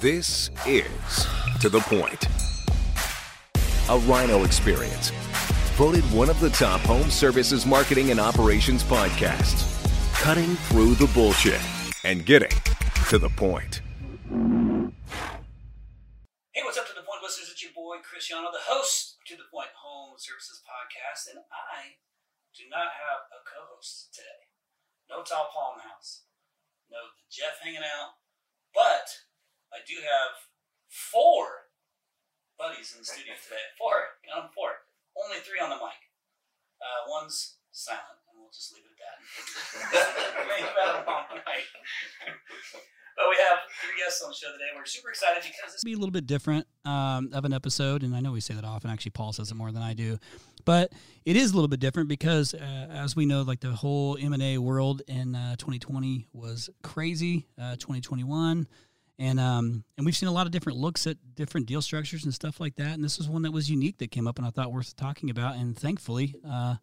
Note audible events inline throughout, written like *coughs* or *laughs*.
This is To The Point, a Rhino experience. Voted one of the top home services marketing and operations podcasts. Cutting through the bullshit and getting to the point. Hey, what's up to the point listeners? It's your boy Cristiano, the host of To the Point Home Services Podcast, and I do not have a co-host today. No Tal Paul in the house. No Jeff hanging out. But I do have four buddies in the studio today. *laughs* Four. You know, four. Only three on the mic. Uh, one's silent, and we'll just leave it at that. *laughs* Maybe about a long night. But we have three guests on the show today. We're super excited because this be a little bit different um, of an episode, and I know we say that often. Actually, Paul says it more than I do, but it is a little bit different because, uh, as we know, like the whole M and A world in uh, 2020 was crazy. Uh, 2021, and um, and we've seen a lot of different looks at different deal structures and stuff like that. And this was one that was unique that came up, and I thought worth talking about. And thankfully. Uh,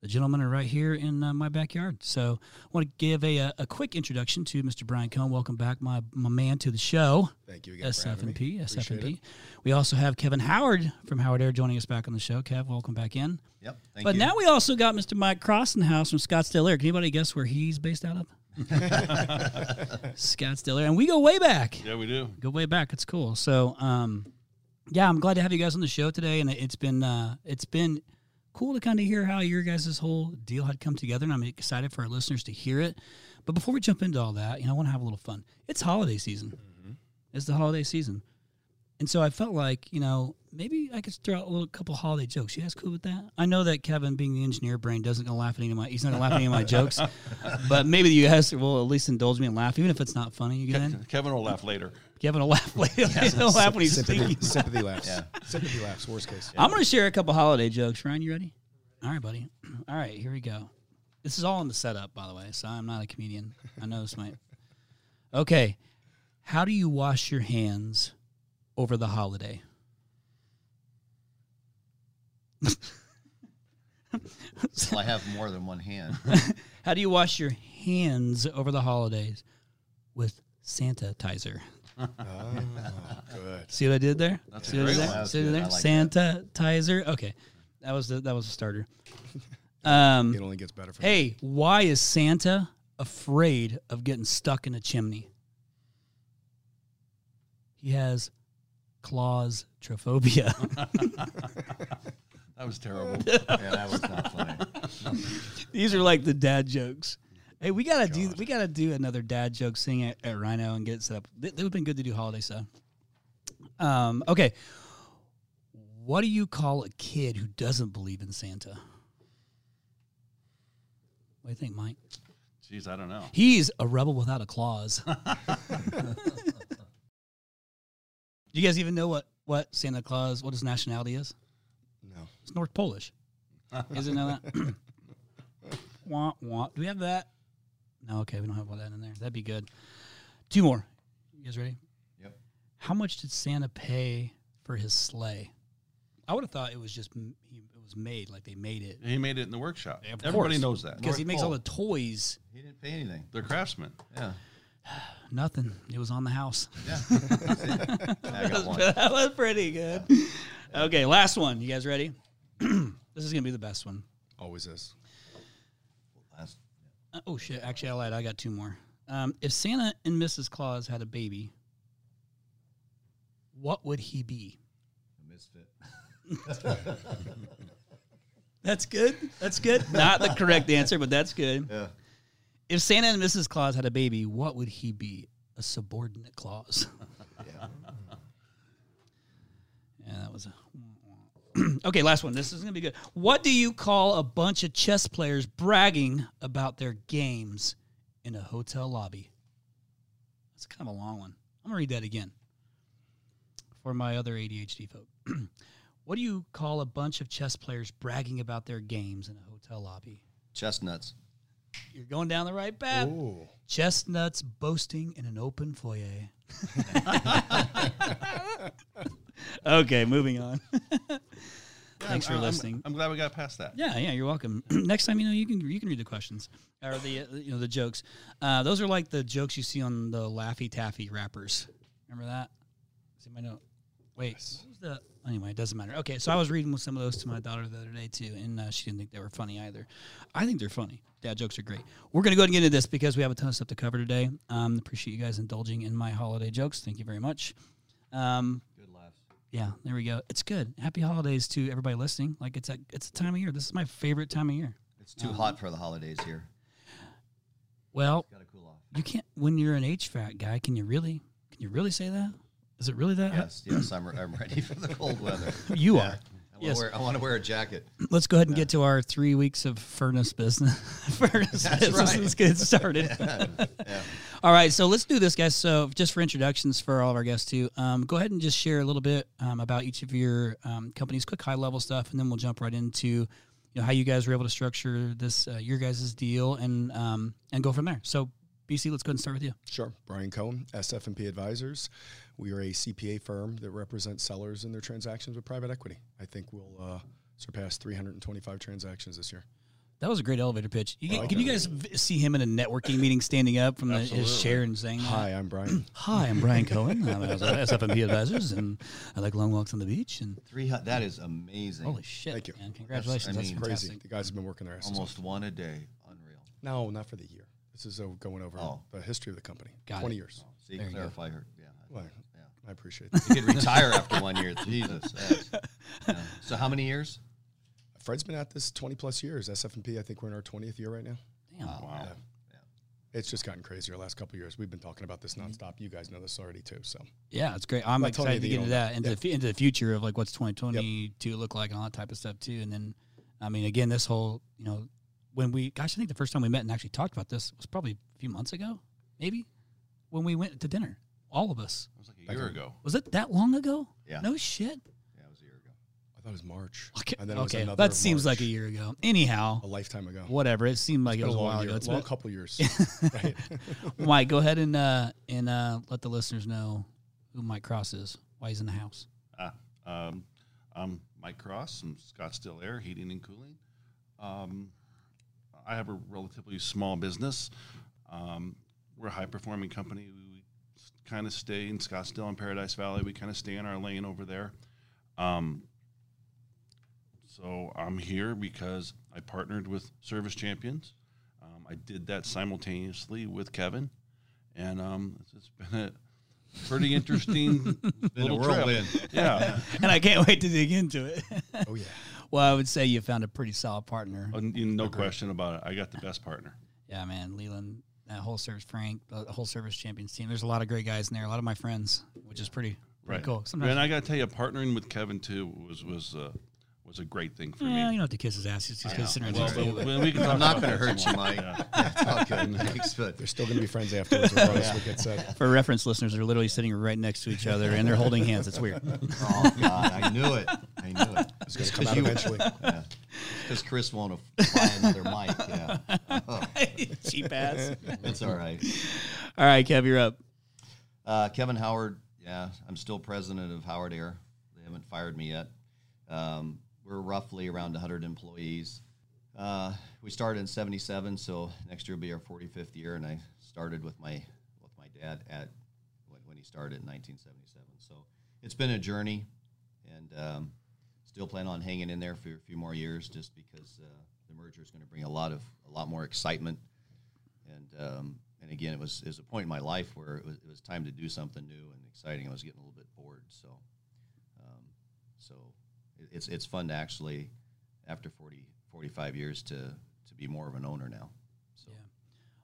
the gentlemen are right here in uh, my backyard. So I want to give a, a quick introduction to Mr. Brian Cohen. Welcome back, my, my man, to the show. Thank you again. SFP, SFP. We also have Kevin Howard from Howard Air joining us back on the show. Kev, welcome back in. Yep. Thank but you. now we also got Mr. Mike Cross in the house from Scottsdale Air. Can anybody guess where he's based out of? *laughs* Scottsdale Air. And we go way back. Yeah, we do. Go way back. It's cool. So, um, yeah, I'm glad to have you guys on the show today, and it's been uh, it's been cool to kind of hear how your guys' whole deal had come together, and I'm excited for our listeners to hear it. But before we jump into all that, you know, I want to have a little fun. It's holiday season. It's the holiday season, and so I felt like you know maybe I could throw out a little couple holiday jokes. You guys cool with that? I know that Kevin, being the engineer brain, doesn't gonna laugh at any of my he's not gonna laugh at any of my jokes, *laughs* but maybe you guys will at least indulge me and laugh, even if it's not funny. You get in? Kevin will laugh later. Kevin will laugh *laughs* later. He'll laugh when he's sympathy, speaking. sympathy laughs. *laughs* Yeah. Sympathy laughs. Worst case. I'm going to share a couple holiday jokes. Ryan, you ready? All right, buddy. All right, here we go. This is all in the setup, by the way, so I'm not a comedian. I know this might. Okay. How do you wash your hands over the holiday? Well, I have more than one hand. *laughs* How do you wash your hands over the holidays? With Santitizer. Oh, *laughs* good. See what I did there? That's See a what I did there? That's See what I did there? I like that. Santitizer. Okay, that was the that was a starter. *laughs* Um, It only gets better from Hey, why is Santa afraid of getting stuck in a chimney? He has claustrophobia. *laughs* That was terrible. yeah, that was not funny. *laughs* These are like the dad jokes. Hey, we gotta do we gotta do another dad joke sing at, at Rhino and get it set up. It would have been good to do holiday stuff. Um, okay. What do you call a kid who doesn't believe in Santa? What do you think, Mike? Jeez, I don't know. He's a rebel without a clause. *laughs* Do you guys even know what, what Santa Claus, what his nationality is? No. It's North Polish. You guys didn't know that? *laughs* wah, wah. Do we have that? No, okay, we don't have all that in there. That'd be good. Two more. You guys ready? Yep. How much did Santa pay for his sleigh? I would have thought it was just he, it was made like they made it He made it in the workshop. Of Everybody course. knows that. because he North makes all the toys. He didn't pay anything. They're craftsmen. Yeah. *sighs* Nothing. It was on the house. *laughs* Yeah. *laughs* I got that was pretty good. Okay, last one. You guys ready? *clears throat* this is gonna be the best one. Always is. Uh, oh shit! Actually, I lied. I got two more. Um, if Santa and Mrs. Claus had a baby, what would he be? a misfit. *laughs* That's good. That's good. Not the correct answer, but that's good. Yeah. If Santa and Mrs. Claus had a baby, what would he be? A subordinate clause. *laughs* Yeah. Yeah, that was a. *clears throat* okay, last one. This is gonna be good. What do you call a bunch of chess players bragging about their games in a hotel lobby? That's kind of a long one. I'm gonna read that again for my other ADHD folk. *clears throat* what do you call a bunch of chess players bragging about their games in a hotel lobby? Chestnuts. You're going down the right path. Ooh. Chestnuts boasting in an open foyer. *laughs* okay, moving on. *laughs* Thanks for I'm- I'm- listening. I'm, glad we got past that. Yeah, yeah, you're welcome. *clears throat* Next time, you know, you can you can read the questions or the uh, you know the jokes. Uh, those are like the jokes you see on the Laffy Taffy wrappers. Remember that? see my note. Wait, the anyway? It doesn't matter. Okay, so I was reading with some of those to my daughter the other day too, and uh, she didn't think they were funny either. I think they're funny. Dad jokes are great. We're gonna go ahead and get into this because we have a ton of stuff to cover today. Um, appreciate you guys indulging in my holiday jokes. Thank you very much. Um, Good laughs. yeah, there we go. It's good. Happy holidays to everybody listening. Like it's a, it's the time of year. This is my favorite time of year. It's too hot for the holidays here. Well, cool off. you can't when you're an HVAC guy. Can you really? Can you really say that? Is it really that? Yes, yes, I'm, I'm ready for the cold weather. *laughs* You Yeah. are. I want Yes. to wear. I want to wear a jacket. Let's go ahead and get to our three weeks of furnace business. *laughs* furnace That's business. right. Let's *laughs* get started. Yeah. All right, so let's do this, guys. So, just for introductions for all of our guests, too, um, go ahead and just share a little bit um, about each of your um, companies, quick high level stuff, and then we'll jump right into you know how you guys were able to structure this uh, your guys' deal and um, and go from there. So, BC, let's go ahead and start with you. Sure. Brian Cohen, SF&P Advisors. We are a CPA firm that represents sellers in their transactions with private equity. I think we'll uh, surpass 325 transactions this year. That was a great elevator pitch. You, I like can you guys v- see him in a networking meeting, standing up from the, his chair and saying. Hi, I'm Brian. *clears throat* Hi, I'm Brian Cohen. I'm at SF&P Advisors, and I like long walks on the beach. And three that is amazing. holy shit! Thank you. And congratulations. I That's, mean, fantastic. Crazy. The guys have been working their asses off. Almost one a day. Unreal. No, not for the year. This is going over Oh. the history of the company. Got 20 it. years. See, There you go. clarify her. Yeah. Well, Yeah. I appreciate *laughs* that. You could retire after one year. *laughs* Jesus. yeah. So how many years? Fred's been at this 20 plus years. SF&P, I think we're in our 20th year right now. Damn. Oh, wow. Yeah. It's just gotten crazier the last couple of years. We've been talking about this mm-hmm. nonstop. You guys know this already too. So Yeah, it's great. I'm Not excited to you get you into that, into, Yeah. the, into the future of like what's 2022 look like and all that type of stuff too. And then, I mean, again, this whole, you know, when we, gosh, I think the first time we met and actually talked about this was probably a few months ago, maybe when we went to dinner, all of us. It was like a Back year in- ago. Was it that long ago? Yeah. No shit. Yeah, it was a year ago. I thought it was March. Okay. And then it was okay. another That seems like a year ago. Anyhow, A lifetime ago. whatever. It seemed like It's it was a a long while year, ago. It's long been, couple years. *laughs* right. Mike, go ahead and uh, and uh, let the listeners know who Mike Cross is, why he's in the house. Ah, um, I'm Mike Cross from Scottsdale Air Heating and Cooling. Um, I have a relatively small business. Um, we're a high performing company. We kind of stay in Scottsdale and Paradise Valley. We kind of stay in our lane over there. Um, so I'm here because I partnered with Service Champions. Um, I did that simultaneously with Kevin, and um, it's, it's been a pretty *laughs* interesting Been a little trip. whirlwind. Yeah. *laughs* and I can't wait to dig into it. Oh yeah. *laughs* well, I would say you found a pretty solid partner. Uh, no question about it. I got the best partner. Yeah, man, Leland, that whole service, Frank, the whole service champions team. There's a lot of great guys in there. A lot of my friends, which is pretty, pretty Right. cool. Sometimes, and I got to tell you, partnering with Kevin too was was uh, was a great thing for me. yeah, you me. don't have to kiss his ass. He's just I know. sitting Well, next to you, but but- we can talk I'm not going to hurt you. Mike. Yeah. Yeah, it's all good. *laughs* Thanks, but They're still going to be friends afterwards, regardless of what gets said. For reference, listeners, they're literally sitting right next to each other and they're holding hands. It's weird. oh god, I knew it. I knew it. It's going *laughs* to come out eventually. *laughs* Yeah. Because Chris won't buy another mic. Yeah. *laughs* Oh, Cheap ass. it's all right. All right, Kev, you're up. Uh, Kevin Howard, yeah, I'm still president of Howard Air. They haven't fired me yet. Um, we're roughly around 100 employees. Uh, we started in '77, so next year will be our 45th year, and I started with my with my dad at when, when he started in 1977. So it's been a journey, and um, still plan on hanging in there for a few more years, just because uh, the merger is going to bring a lot of a lot more excitement and um, and again, it was it was a point in my life where it was, it was time to do something new and exciting. I was getting a little bit bored, so um, so it, it's it's fun to actually after 40, 45 years to to be more of an owner now. So Yeah.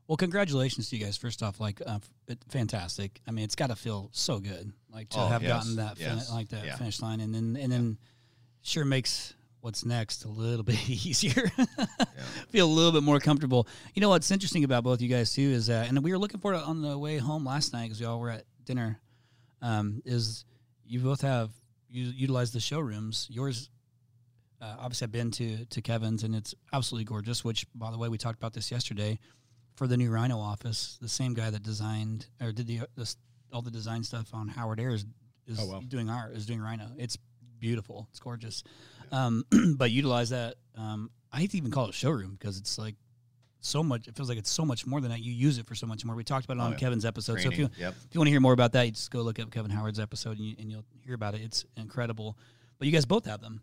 Well, congratulations to you guys. First off, like, uh, it, fantastic. I mean, it's got to feel so good, like to Oh, have yes, gotten that fin- yes, like that yeah. finish line, and then and then sure makes what's next a little *laughs* bit easier. Feel a little bit more comfortable. You know what's interesting about both you guys too is that, and we were looking for it on the way home last night because we all were at dinner. Um, is you both have you utilize the showrooms. Yours uh, obviously I've been to to Kevin's and it's absolutely gorgeous. Which, by the way, we talked about this yesterday for the new Rhino office. The same guy that designed or did the, the all the design stuff on Howard Air is, is Oh, wow. doing our is doing Rhino. It's beautiful. It's gorgeous. Um, *clears throat* but utilize that. Um, I hate to even call it a showroom because it's like so much. It feels like it's so much more than that. You use it for so much more. We talked about it on yeah. Kevin's episode. So if you yep. if you want to hear more about that, you just go look up Kevin Howard's episode and, you, and you'll hear about it. It's incredible. But you guys both have them,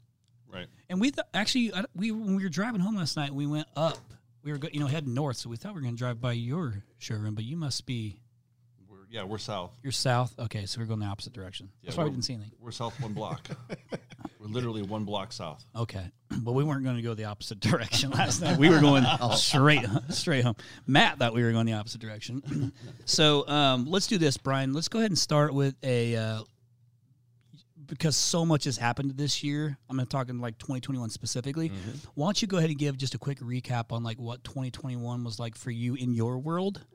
Right. and we th- actually I, we when we were driving home last night, we went up. We were go, you know heading north, so we thought we were going to drive by your showroom, but you must be yeah, we're south. you're south. Okay, so we're going the opposite direction. That's why we didn't see anything. We're south one block. *laughs* we're literally one block south. Okay, *clears throat* but we weren't going to go the opposite *laughs* direction *laughs* last night. We were going straight straight home. Matt thought we were going the opposite direction. *clears throat* so um, let's do this, Brian. Let's go ahead and start with a uh, because so much has happened this year. I'm going to talk in like 2021 specifically. Why don't you go ahead and give just a quick recap on like what 2021 was like for you in your world?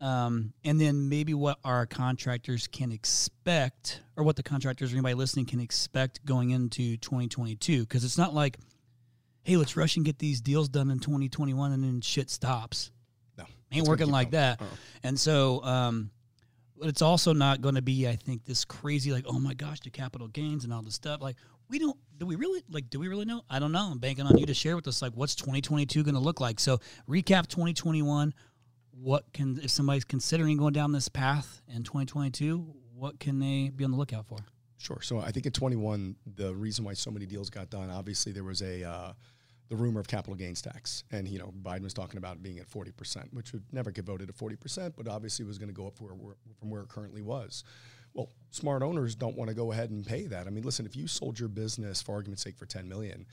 Um, and then maybe what our contractors can expect, or what the contractors or anybody listening can expect going into 2022. Because it's not like, hey, let's rush and get these deals done in 2021 and then shit stops. No, Ain't working like going. that. Uh-uh. And so, um, but it's also not going to be, I think, this crazy like, oh my gosh, the capital gains and all this stuff. Like, we don't. Do we really like? Do we really know? I don't know. I'm banking on you to share with us like what's 2022 going to look like. So recap 2021. What can if somebody's considering going down this path in 2022? What can they be on the lookout for? Sure. So I think at 21, the reason why so many deals got done, obviously there was a uh, the rumor of capital gains tax, and you know Biden was talking about being at 40 percent, which would never get voted at 40 percent, but obviously was going to go up where, where, from where it currently was. Well, smart owners don't want to go ahead and pay that. I mean, listen, if you sold your business for argument's sake for 10 million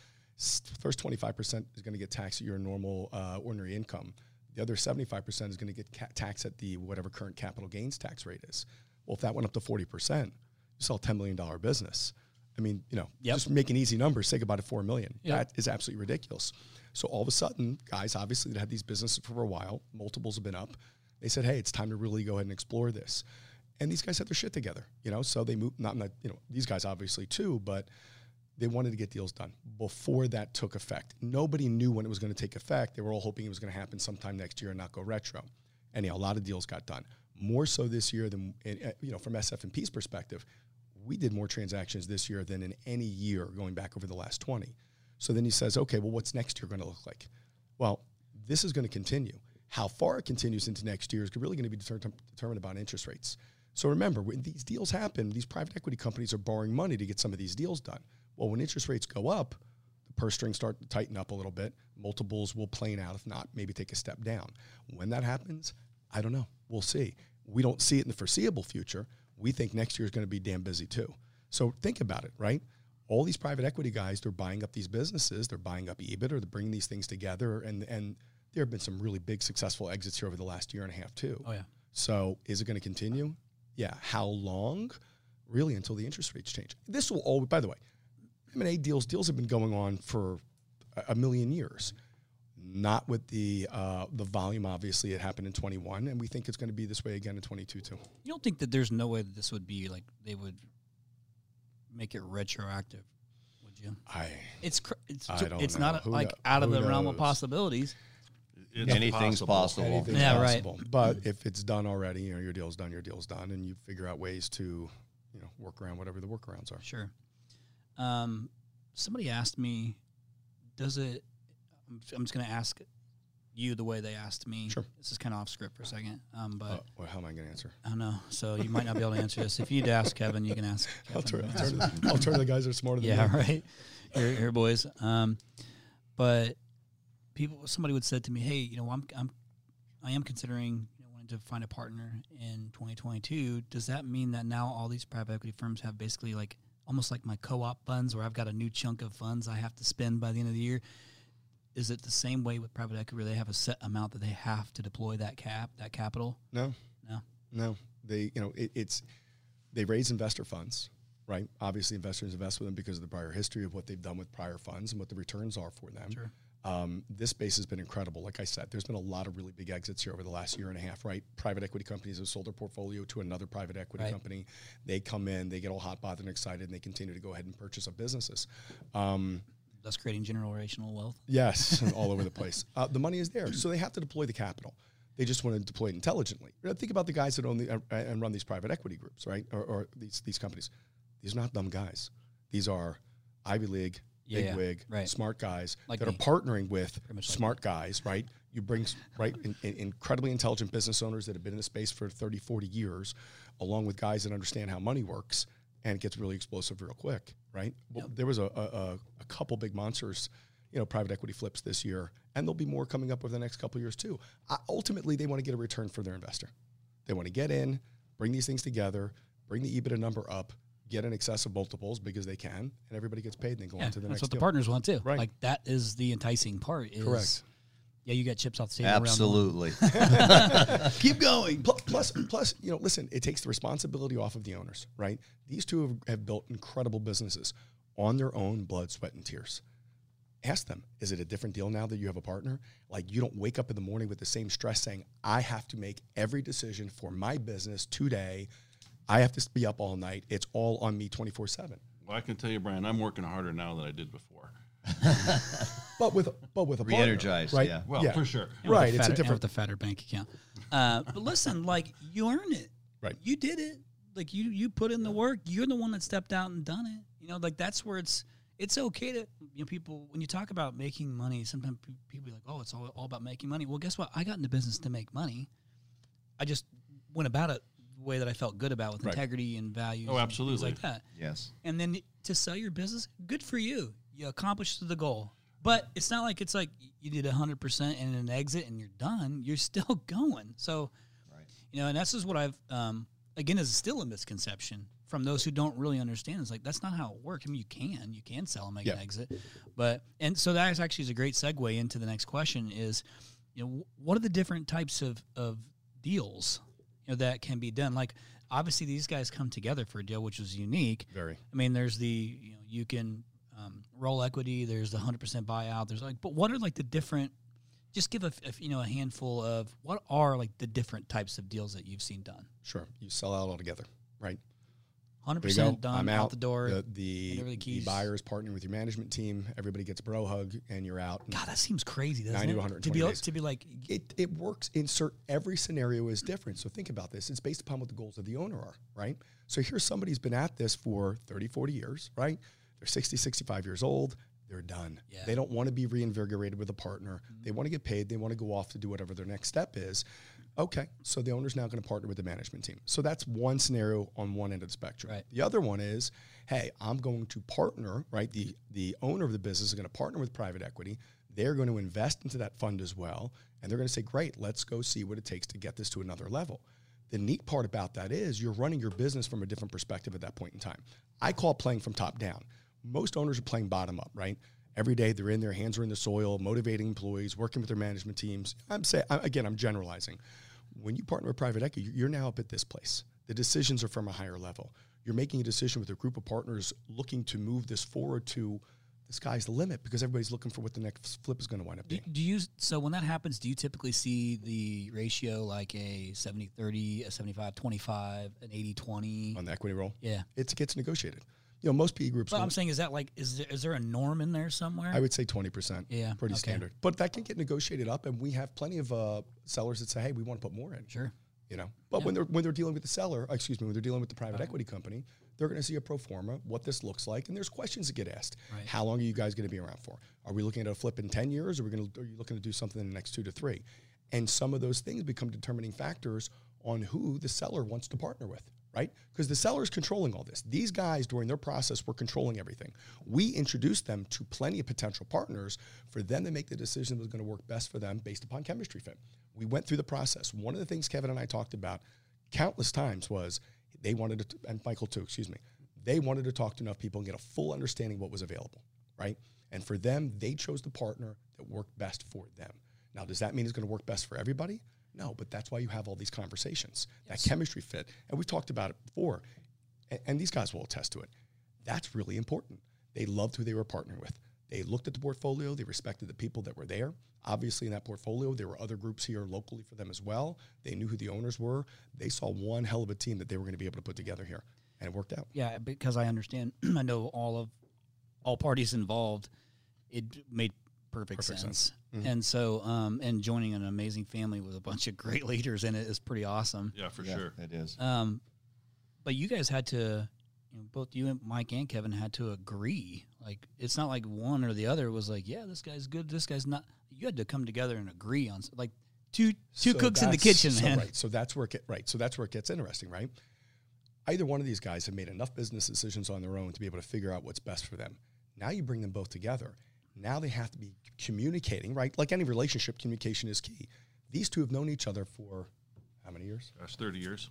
first 25 percent is going to get taxed at your normal uh, ordinary income. The other 75 percent is going to get ca- taxed at the whatever current capital gains tax rate is. Well, if that went up to 40 percent, you sell a $10 million business. I mean, you know, Yep. just making easy numbers, say about it, 4 million. Yep. That is absolutely ridiculous. So all of a sudden, guys, obviously that had these businesses for a while, multiples have been up. They said, hey, it's time to really go ahead and explore this. And these guys had their shit together, you know, so they moved, not, not, you know, these guys obviously too, but they wanted to get deals done before that took effect. Nobody knew when it was going to take effect. They were all hoping it was going to happen sometime next year and not go retro. Anyhow, a lot of deals got done. More so this year than you know from SF&P's perspective, we did more transactions this year than in any year going back over the last 20. So then he says, okay, well, what's next year going to look like? Well, this is going to continue. How far it continues into next year is really going to be determined about interest rates. So remember, when these deals happen, these private equity companies are borrowing money to get some of these deals done. Well, when interest rates go up, the purse strings start to tighten up a little bit. Multiples will plane out. If not, maybe take a step down. When that happens, I don't know. We'll see. We don't see it in the foreseeable future. We think next year is going to be damn busy too. So think about it, right? All these private equity guys, they're buying up these businesses, they're buying up EBIT, or they're bringing these things together, and and there have been some really big successful exits here over the last year and a half too. Oh yeah, So is it going to continue? Yeah. How long? Really until the interest rates change. This will all. By the way, M&A deals deals have been going on for a, a million years. Not with the uh, the volume. Obviously, it happened in 21, and we think it's going to be this way again in 22 too. you don't think that there's no way that this would be like they would make it retroactive, would you? I It's cr- it's I don't it's know. not Who like kno- out of who the realm of possibilities. It's Anything's possible. anything's Yeah, right. But if it's done already, you know, your deal's done, your deal's done, and you figure out ways to, you know, work around whatever the workarounds are. Sure. Um, somebody asked me, does it? I'm, I'm just going to ask you the way they asked me. Sure. This is kind of off script for a second, um, but Uh, well, how am I going to answer? I don't know. So you might not be able to answer this. If you need to ask Kevin, you can ask. I'll turn, I'll, turn to the, I'll turn to the guys that are smarter than yeah, me. right. Here, here, boys. Um, but people, somebody would said to me, "Hey, you know, I'm, I'm, I am considering you know, wanting to find a partner in 2022. Does that mean that now all these private equity firms have basically like almost like my co-op funds, where I've got a new chunk of funds I have to spend by the end of the year? Is it the same way with private equity, where they have a set amount that they have to deploy that cap, that capital? No, No. no. They, you know, it, it's they raise investor funds, right? Obviously, investors invest with them because of the prior history of what they've done with prior funds and what the returns are for them. Sure. Um, this space has been incredible. Like I said, there's been a lot of really big exits here over the last year and a half, right? Private equity companies have sold their portfolio to another private equity Right. company. They come in, they get all hot, bothered, and excited, and they continue to go ahead and purchase up businesses. Um, Thus, creating generational wealth. Yes, all over the *laughs* place. Uh, the money is there, so they have to deploy the capital. They just want to deploy it intelligently. Think about the guys that own the, uh, and run these private equity groups, right, or, or these these companies. These are not dumb guys. These are Ivy League, Yeah, big yeah, wig, right. smart guys Like that me. are partnering with like smart guys, right? You bring right in, in- incredibly intelligent business owners that have been in the space for 30, 40 years, along with guys that understand how money works, and it gets really explosive real quick, right? Well, There was a, a, a, couple big monsters, you know, private equity flips this year, and there'll be more coming up over the next couple of years too. Uh, ultimately, they want to get a return for their investor. They want to get in, bring these things together, bring the EBITDA number up, get in excessive multiples because they can, and everybody gets paid and they go Yeah, on to the that's next what the partners want too. Right. Like that is the enticing part. Is, Correct. Yeah, you got chips off the table. round one. Absolutely. *laughs* Keep going. plus, Plus, you know, listen, it takes the responsibility off of the owners, right? These two have, have built incredible businesses on their own blood, sweat, and tears. Ask them, is it a different deal now that you have a partner? Like, you don't wake up in the morning with the same stress saying, I have to make every decision for my business today. I have to be up all night. It's all on me 24 7. Well, I can tell you, Brian, I'm working harder now than I did before. *laughs* But with, but with a partner, Re-energized, right? yeah. Well, for sure. And Right, the it's a different- with the fatter bank account. Uh, but listen, like you earn it. Right. You did it. Like you you put in the work. You're the one that stepped out and done it. You know, like that's where it's it's okay to you know people when you talk about making money. Sometimes people be like, oh, it's all, all about making money. Well, guess what? I got into business to make money. I just went about it the way that I felt good about with Right. integrity and values. Oh, and things absolutely. like that. yes. and then to sell your business, good for you. You accomplished the goal. But it's not like it's like you did 100% and an exit and you're done. You're still *laughs* going. So, Right. you know, and this is what I've, um, again, is still a misconception from those who don't really understand. It's like, that's not how it works. I mean, you can, you can sell and make an exit. But, and so that is actually is a great segue into the next question is, you know, what are the different types of, of deals, you know, that can be done? Like, obviously these guys come together for a deal, which was unique. Very. I mean, there's the you know you can um, roll equity. There's the hundred percent buyout. There's like, but what are like the different? Just give a, a you know a handful of what are like the different types of deals that you've seen done. Sure. You sell out altogether, right? Hundred There you go. percent done I'm out, out the door. The, the, the the keys. buyer is partnering with your management team. Everybody gets a bro hug, and you're out. God, that seems crazy, doesn't 90 to it? 120 be like- days. to be like, it, it works in certain every scenario is different so think about this it's based upon what the goals of the owner are right so here's somebody who's been at this for 30 40 years right they're 60 65 years old they're done Yeah. Mm-hmm. they don't want to be reinvigorated with a partner they want to get paid they want to go off to do whatever their next step is okay so the owner's now going to partner with the management team so that's one scenario on one end of the spectrum Right. the other one is hey i'm going to partner right the the owner of the business is going to partner with private equity they're going to invest into that fund as well. And they're going to say, great, let's go see what it takes to get this to another level. The neat part about that is you're running your business from a different perspective at that point in time. I call playing from top down. Most owners are playing bottom up, right? Every day they're in their hands are in the soil, motivating employees, working with their management teams. I'm saying again, I'm generalizing. When you partner with private equity, you're now up at this place. The decisions are from a higher level. You're making a decision with a group of partners looking to move this forward to the sky's the limit because everybody's looking for what the next flip is going to wind up do, being. do you? So when that happens, do you typically see the ratio like a 70-30, a 75-25, an 80-20? on the equity roll. Yeah. It gets negotiated. You know, most PE groups. But I'm saying, is that like, is there, is there a norm in there somewhere? I would say twenty percent. Yeah, pretty okay. standard. But that can get negotiated up, and we have plenty of uh, sellers that say, "Hey, we want to put more in." sure. You know, but when they're when they're dealing with the seller, excuse me, when they're dealing with the private equity company, they're going to see a pro forma, what this looks like, and there's questions that get asked. Right. How long are you guys going to be around for? Are we looking at a flip in ten years, or are we going to? Are you looking to do something in the next two to three? And some of those things become determining factors on who the seller wants to partner with, right? Because the seller is controlling all this. These guys, during their process, were controlling everything. We introduced them to plenty of potential partners for them to make the decision that was going to work best for them based upon chemistry fit. We went through the process. One of the things Kevin and I talked about countless times was they wanted to, and Michael too, excuse me, they wanted to talk to enough people and get a full understanding of what was available, right? And for them, they chose the partner that worked best for them. Now, does that mean it's going to work best for everybody? No, but that's why you have all these conversations, that chemistry fit. And we've talked about it before, and, and these guys will attest to it. That's really important. They loved who they were partnering with. They looked at the portfolio, they respected the people that were there. Obviously, in that portfolio, there were other groups here locally for them as well. They knew who the owners were. They saw one hell of a team that they were going to be able to put together here, and it worked out. Yeah, because I understand. *clears throat* I know all of all parties involved. It made perfect, Perfect sense. sense. And so, um, and joining an amazing family with a bunch of great *laughs* leaders in it is pretty awesome. Yeah, for Yeah, sure. It is. Um, but you guys had to, you know, both you and Mike and Kevin had to agree. Like, it's not like one or the other was like, yeah, this guy's good, this guy's not. you had to come together and agree on like two two So cooks in the kitchen, so, man. Right. So that's where it right. So that's where it gets interesting, right? Either one of these guys have made enough business decisions on their own to be able to figure out what's best for them. Now you bring them both together. Now they have to be communicating, right? Like any relationship, communication is key. These two have known each other for how many years? Gosh, 30 years.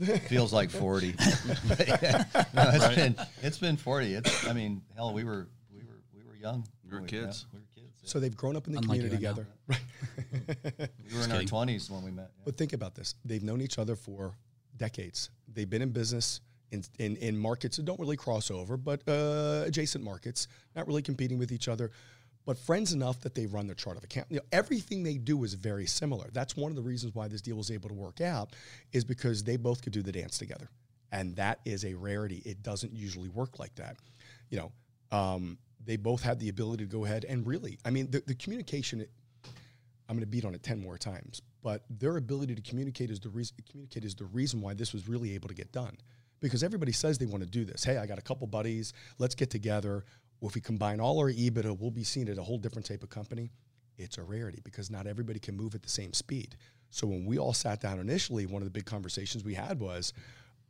*laughs* Feels like 40. Yeah, *laughs* *laughs* no, it's been it's been 40. It's I mean, hell, we were we were we were young. We were when kids. yeah, we were kids. yeah. So they've grown up in the Unlike community right together. Right. we were in our 20s when we met. yeah. But think about this. They've known each other for decades. They've been in business in, in, in markets that don't really cross over, but uh, adjacent markets, not really competing with each other, but friends enough that they run their chart of account. You know, everything they do is very similar. That's one of the reasons why this deal was able to work out is because they both could do the dance together. And that is a rarity. It doesn't usually work like that. You know, um, they both had the ability to go ahead and really, I mean, the, the communication, I'm going to beat on it 10 more times, but their ability to communicate is the reason communicate is the reason why this was really able to get done. Because everybody says they want to do this. Hey, I got a couple buddies, let's get together. If we combine all our EBITDA, we'll be seen at a whole different type of company. It's a rarity because not everybody can move at the same speed. So when we all sat down initially, one of the big conversations we had was,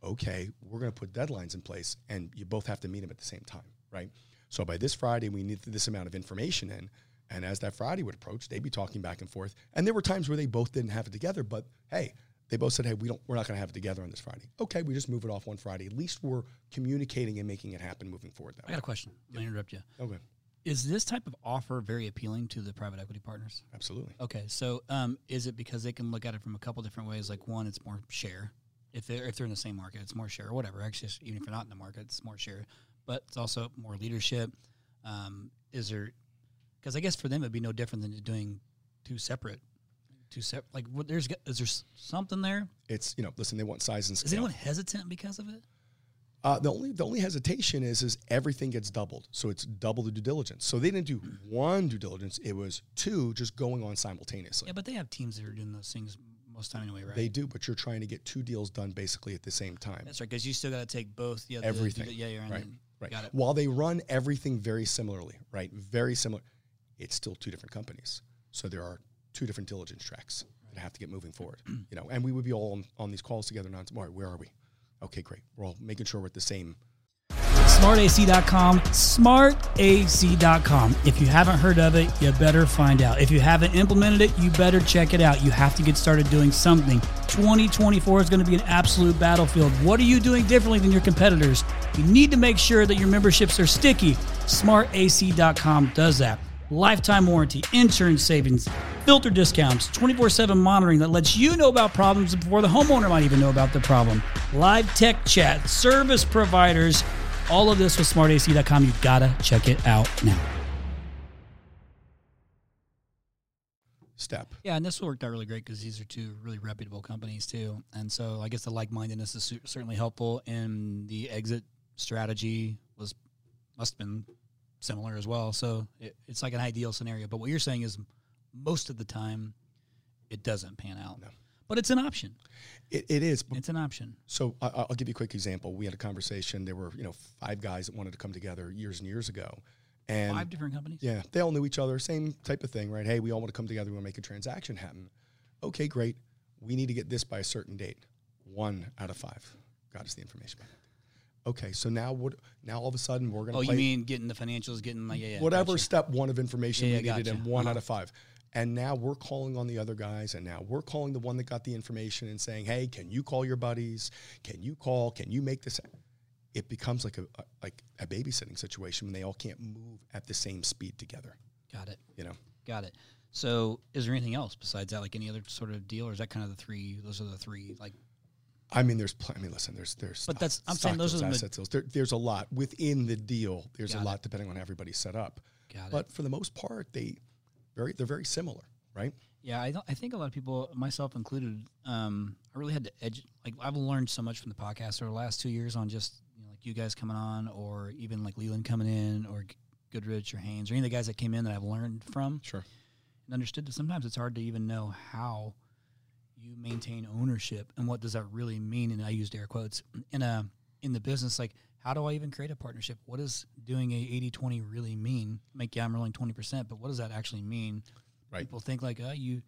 okay, we're going to put deadlines in place and you both have to meet them at the same time, right? So by this Friday, we need this amount of information in. And as that Friday would approach, they'd be talking back and forth. And there were times where they both didn't have it together, but hey, they both said, "Hey, we don't, we're not going to have it together on this Friday." Okay, we just move it off one Friday. At least we're communicating and making it happen moving forward. That I got a question. Let me interrupt you. Okay, Is this type of offer very appealing to the private equity partners? absolutely. Okay, so um, is it because they can look at it from a couple different ways? Like one, it's more share. If they're if they're in the same market, it's more share or whatever. Actually, even if you're not in the market, it's more share. But it's also more leadership. Um, is there? Because I guess for them it'd be no different than doing two separate, two separate. Like, what, there's is there something there? It's you know, listen, they want size and scale. Is anyone hesitant because of it? Uh, the only the only hesitation is is everything gets doubled, so it's double the due diligence. So they didn't do one due diligence; it was two just going on simultaneously. Yeah, but they have teams that are doing those things most time anyway, right? They do, but you're trying to get two deals done basically at the same time. That's right, because you still got to take both. Yeah, the- Everything. The, yeah, you're Right, right. Got it. While they run everything very similarly, right? Very similar. It's still two different companies. So there are two different diligence tracks that have to get moving forward. *clears throat* you know, and we would be all on, on these calls together now. All right, where are we? Okay, great. We're all making sure we're at the same. smartac.com smartac.com if you haven't heard of it you better find out if you haven't implemented it you better check it out you have to get started doing something 2024 is going to be an absolute battlefield what are you doing differently than your competitors you need to make sure that your memberships are sticky smartac.com does that lifetime warranty insurance savings filter discounts 24-7 monitoring that lets you know about problems before the homeowner might even know about the problem live tech chat service providers all of this with smartac.com. You gotta check it out now. Step. Yeah, and this worked out really great because these are two really reputable companies too, and so I guess the like-mindedness is cer- certainly helpful. And the exit strategy was must have been similar as well. So it, it's like an ideal scenario. But what you're saying is most of the time it doesn't pan out, No. but it's an option. It, it is. It's an option. So I, I'll give you a quick example. We had a conversation. There were you know five guys that wanted to come together years and years ago, and Five different companies. Yeah, they all knew each other, same type of thing, right? Hey, we all want to come together, we want to make a transaction happen. Okay, great. We need to get this by a certain date. One out of five got us the information. Okay, so now what? Now all of a sudden we're going to Oh, play you mean getting the financials, getting like yeah, yeah. whatever gotcha. step one of information Yeah, we needed in gotcha. one out Uh-huh. of five. And now we're calling on the other guys, and now we're calling the one that got the information and saying, "Hey, can you call your buddies? Can you call? Can you make this?" It becomes like a, a like a babysitting situation when they all can't move at the same speed together. Got it. You know. Got it. So, is there anything else besides that, like any other sort of deal, or is that kind of the three? Those are the three. Like, I mean, there's. Pl- I mean, listen. There's. There's. But stock- that's- I'm saying those deals, are the asset deals. There, there's a lot within the deal. There's a it. lot depending on how everybody's set up. got it. But for the most part, they very. They're very similar, right? Yeah, I don't, I think a lot of people, myself included, um, I really had to edge. Like I've learned so much from the podcast over the last two years on just you know, like you guys coming on, or even like Leland coming in, or Goodrich or Haynes, or any of the guys that came in that I've learned from Sure. and understood that sometimes it's hard to even know how you maintain ownership and what does that really mean. And I used air quotes in a in the business, like how do I even create a partnership? What does doing a 80-20 really mean? Like, yeah, I'm rolling twenty percent, but what does that actually mean? Right. People think like, uh, you,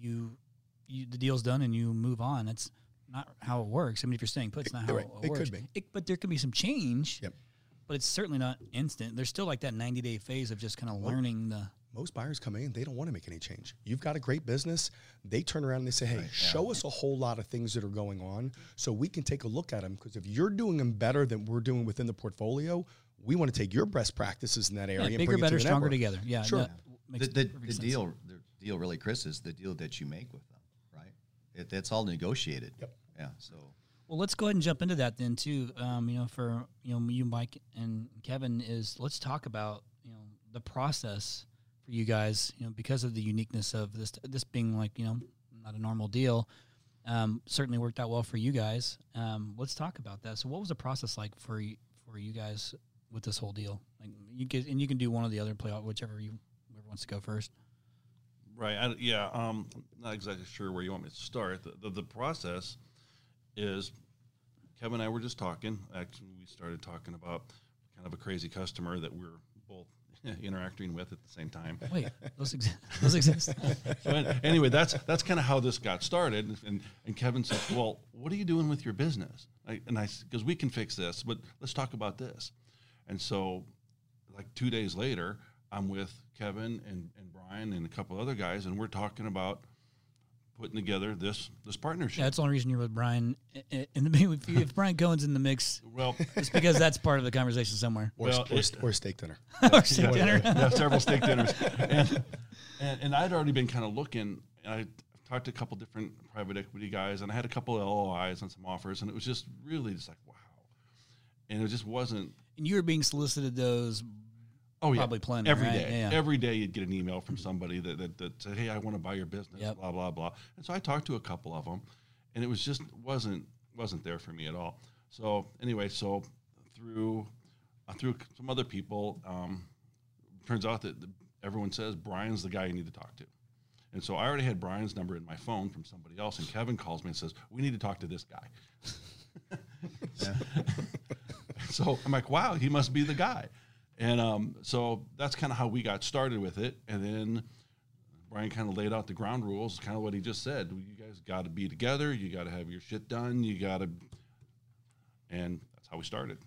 you, you, the deal's done and you move on. That's not how it works. I mean, if you're staying put, it's not how right. it, It works. could be. It, but there could be some change. Yep. But it's certainly not instant. There's still like that 90 day phase of just kind of learning the. Most buyers come in, they don't want to make any change. You've got a great business. They turn around and they say, hey, show us a whole lot of things that are going on so we can take a look at them. Because if you're doing them better than we're doing within the portfolio, we want to take your best practices in that area Yeah, and bigger, bring it better, to the stronger network. together. Yeah, Sure. that makes the, the, the deal the deal really chris is the deal that you make with them right it, it's all negotiated Yep. yeah so Well, let's go ahead and jump into that then too. Um, you know, for you know you, Mike and Kevin, is let's talk about you know the process for you guys. You know, because of the uniqueness of this, this being like you know not a normal deal. Um, certainly worked out well for you guys. Um, let's talk about that. So, what was the process like for for you guys with this whole deal? Like you can, and you can do one or the other, play out whichever you whoever wants to go first. Right. I, yeah. Um, not exactly sure where you want me to start. The, the, the process is Kevin and I were just talking. Actually, we started talking about kind of a crazy customer that we're both interacting with at the same time. *laughs* Wait, those exist. Those exist. *laughs* So anyway, that's that's kind of how this got started. And and Kevin said, "Well, what are you doing with your business?" I, and I because we can fix this, but let's talk about this. And so, like two days later, I'm with Kevin and, and Brian and a couple other guys, and we're talking about putting together this this partnership. Yeah, that's the only reason you're with Brian. I- I- In the *laughs* if, you- if Brian Cohen's in the mix, well, it's because that's part of the conversation somewhere. Or, Well, or, it- or steak dinner. *laughs* or steak dinner. yeah, several steak dinners, and, and and I'd already been kind of looking. And I talked to a couple different private equity guys, and I had a couple of LOIs and some offers, and it was just really just like wow, and it just wasn't. And you were being solicited those. Oh yeah, Probably plenty, every right? day. Yeah. Every day you'd get an email from somebody that, that, that said, "Hey, I want to buy your business." Yep. Blah blah blah. And so I talked to a couple of them, and it was just wasn't wasn't there for me at all. So anyway, so through uh, through some other people, um, turns out that the, everyone says Brian's the guy you need to talk to. And so I already had Brian's number in my phone from somebody else, and Kevin calls me and says, "We need to talk to this guy." *laughs* *laughs* so I'm like, "Wow, he must be the guy." And um, so that's kind of how we got started with it. And then Brian kind of laid out the ground rules, kind of what he just said. You guys got to be together. You got to have your shit done. You got to, and that's how we started.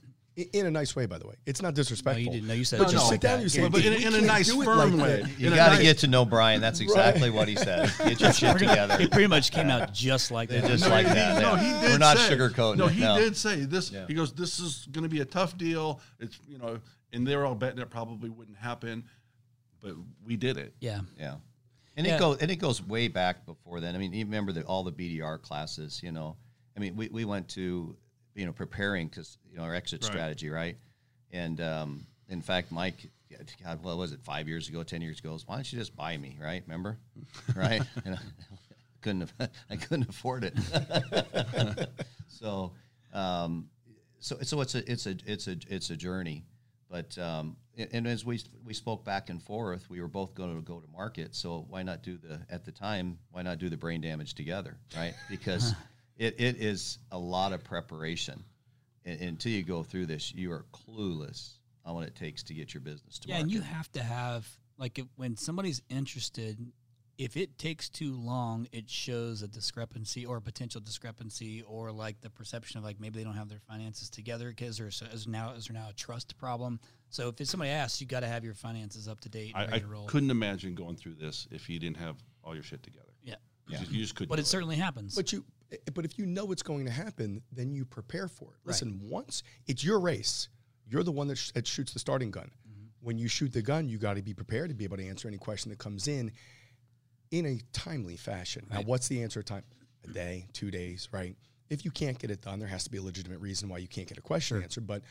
In a nice way, by the way. It's not disrespectful. No, you didn't. No, you said But it just just sit down that. and you say, but in, a- in a nice, firm like way. that." you got to nice- get to know brian that's exactly what he said *laughs* get your shit together It pretty much came out just like that. just No, like he- that No, yeah. he did. we're not say, sugarcoating No, it he no. did say this. Yeah. He goes, "This is going to be a tough deal. It's you know," and they were all betting it probably wouldn't happen, but we did it. yeah. Yeah. And Yeah. it goes and it goes way back before then. I mean, you remember the, all the BDR classes, you know. I mean, we, we went to, you know, preparing because, you know, our exit Right. strategy, right? And um, in fact, Mike, God, what was it, five years ago, 10 years ago, goes, why don't you just buy me, right? Remember? *laughs* right? And I *laughs* couldn't, have, *laughs* I couldn't afford it. so, um, so, so it's a, it's a, it's a, it's a journey. But um, and- and as we we spoke back and forth, we were both going to go to market. So why not do the at the time? Why not do the brain damage together, right? *laughs* Because it, it is a lot of preparation. And, until you go through this, you are clueless on what it takes to get your business to Yeah, market. and you have to have like if, when somebody's interested, if it takes too long, it shows a discrepancy or a potential discrepancy, or like the perception of like maybe they don't have their finances together because there's is now is there now a trust problem. So if it's somebody asks, you got to have your finances up to date I, I couldn't imagine going through this if you didn't have all your shit together. yeah, You, just, you just couldn't. but do it certainly happens. But you, but if you know it's going to happen, then you prepare for it. Listen, once it's your race, you're the one that, sh- that shoots the starting gun. Mm-hmm. When you shoot the gun, you got to be prepared to be able to answer any question that comes in in a timely fashion. Now, what's the answer time? A day, two days, right? If you can't get it done, there has to be a legitimate reason why you can't get a question answered. But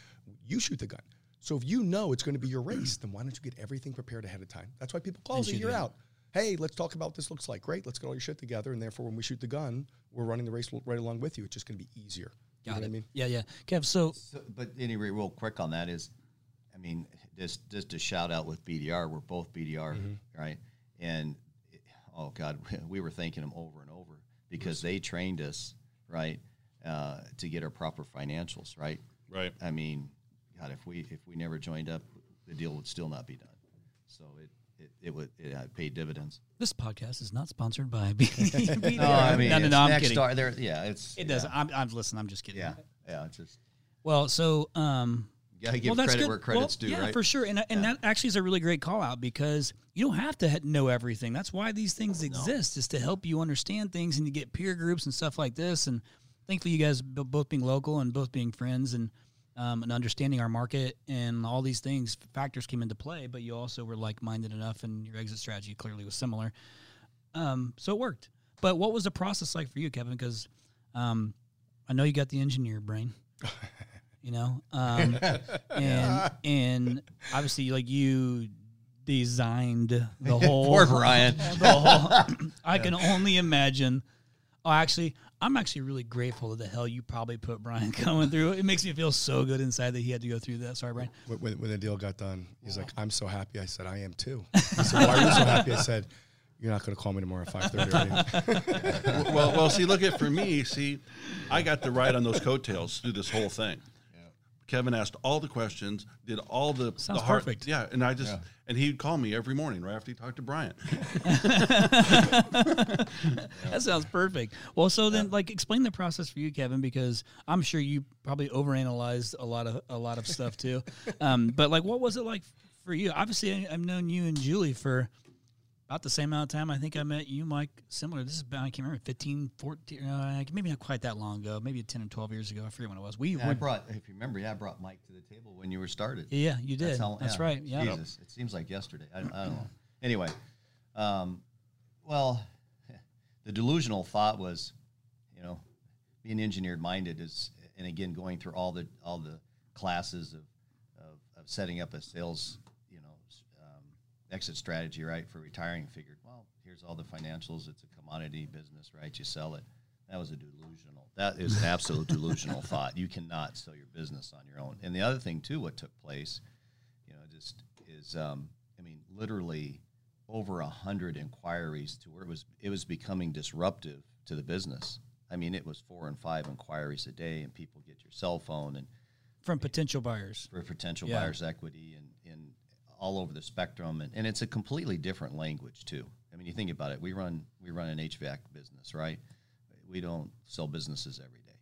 you shoot the gun. So if you know it's going to be your race, then why don't you get everything prepared ahead of time? That's why people call us a shoot the year out. Hey, let's talk about what this looks like. Great, let's get all your shit together, and therefore, when we shoot the gun, we're running the race right along with you. It's just going to be easier. You know Got what it. I mean? Yeah, yeah. Kev, so So, but anyway, real quick on that is, I mean, just just to shout out with BDR, we're both BDR, mm-hmm. right? And oh God, *laughs* we were thanking them over and over because they trained us, right, uh, to get our proper financials, right? Right. I mean, God, if we if we never joined up, the deal would still not be done. So it it, it would it had paid dividends. This podcast is not sponsored by *laughs* BDR. *laughs* No, I mean, no, no, it's no, I'm next kidding. Star, there, yeah, it's It does. Yeah, I'm, I'm listen. I'm just kidding. yeah, yeah, it's just Well, so um, you gotta give well, that's credit good. where credit's well, due, yeah, right? for sure. And and Yeah. that actually is a really great call out because you don't have to know everything. That's why these things exist is to help you understand things and to get peer groups and stuff like this. And thankfully, you guys both being local and both being friends and um, and understanding our market and all these things factors came into play. But you also were like minded enough, and your exit strategy clearly was similar. Um, so it worked. But what was the process like for you, Kevin? Because um, I know you got the engineer brain. *laughs* you know, um, *laughs* and *laughs* and obviously, like you designed the *laughs* whole. Poor Brian. the whole- I can only imagine. Oh, actually, I'm actually really grateful that the hell you probably put Brian coming through. It makes me feel so good inside that he had to go through that. Sorry, Brian. When, when, when the deal got done, he's like, "I'm so happy." I said, "I am too." He said, "Why are you so happy?" I said, "You're not going to call me tomorrow at 5:30." right?" well, well, see, look at for me. See, I got the ride on those coattails through this whole thing. Kevin asked all the questions, did all the Sounds the hard, perfect. Yeah, and I just and he'd call me every morning right after he talked to Brian. *laughs* *laughs* That sounds perfect. Well, so then, like, explain the process for you, Kevin, because I'm sure you probably overanalyzed a lot of a lot of stuff too. *laughs* Um, but like, what was it like for you? Obviously, I, I've known you and Julie for about the same amount of time. I think I met you, Mike. Similar. This is about I can't remember 15, 14, uh, maybe not quite that long ago. Maybe 10 or 12 years ago. I forget when it was. We Yeah, I brought, if you remember, yeah, I brought Mike to the table when you were started. Yeah, you did. That's, how- yeah. right. Yeah. Jesus, it seems like yesterday. I, I don't know. Anyway, um, well, *laughs* the delusional thought was, you know, being engineered minded is, and again, going through all the all the classes of of, of setting up a sales, you know, s- um, exit strategy, right, for retiring. Figured, well, here's all the financials. It's a commodity business, right? You sell it. That was a delusional. That is an absolute delusional *laughs* thought. You cannot sell your business on your own. And the other thing too, what took place, you know, just is, um, I mean, literally over a hundred inquiries to where it was it was becoming disruptive to the business. I mean, it was four and five inquiries a day, and people get your cell phone and From potential buyers. for potential Yeah. buyers' equity and, and all over the spectrum, and, and it's a completely different language too. I mean, you think about it. We run we run an HVAC business, right? We don't sell businesses every day,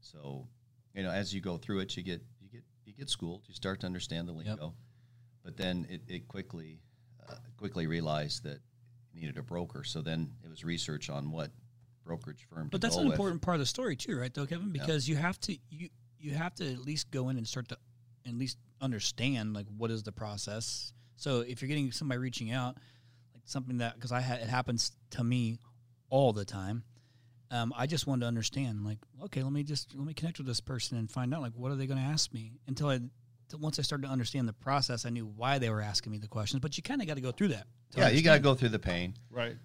so you know, as you go through it, you get you get you get schooled. You start to understand the lingo, but then it, it quickly uh, quickly realized that you needed a broker. So then it was research on what brokerage firm. But that's an with. important part of the story too, right? Though, Kevin, because you have to you you have to at least go in and start to at least understand like what is the process. So if you're getting somebody reaching out, like something that because I ha- it happens to me all the time. Um, I just wanted to understand, like, okay, let me just let me connect with this person and find out, like, what are they going to ask me? Until I, once I started to understand the process, I knew why they were asking me the questions. But you kind of got to go through that. to Yeah, you got to go through the pain. Right.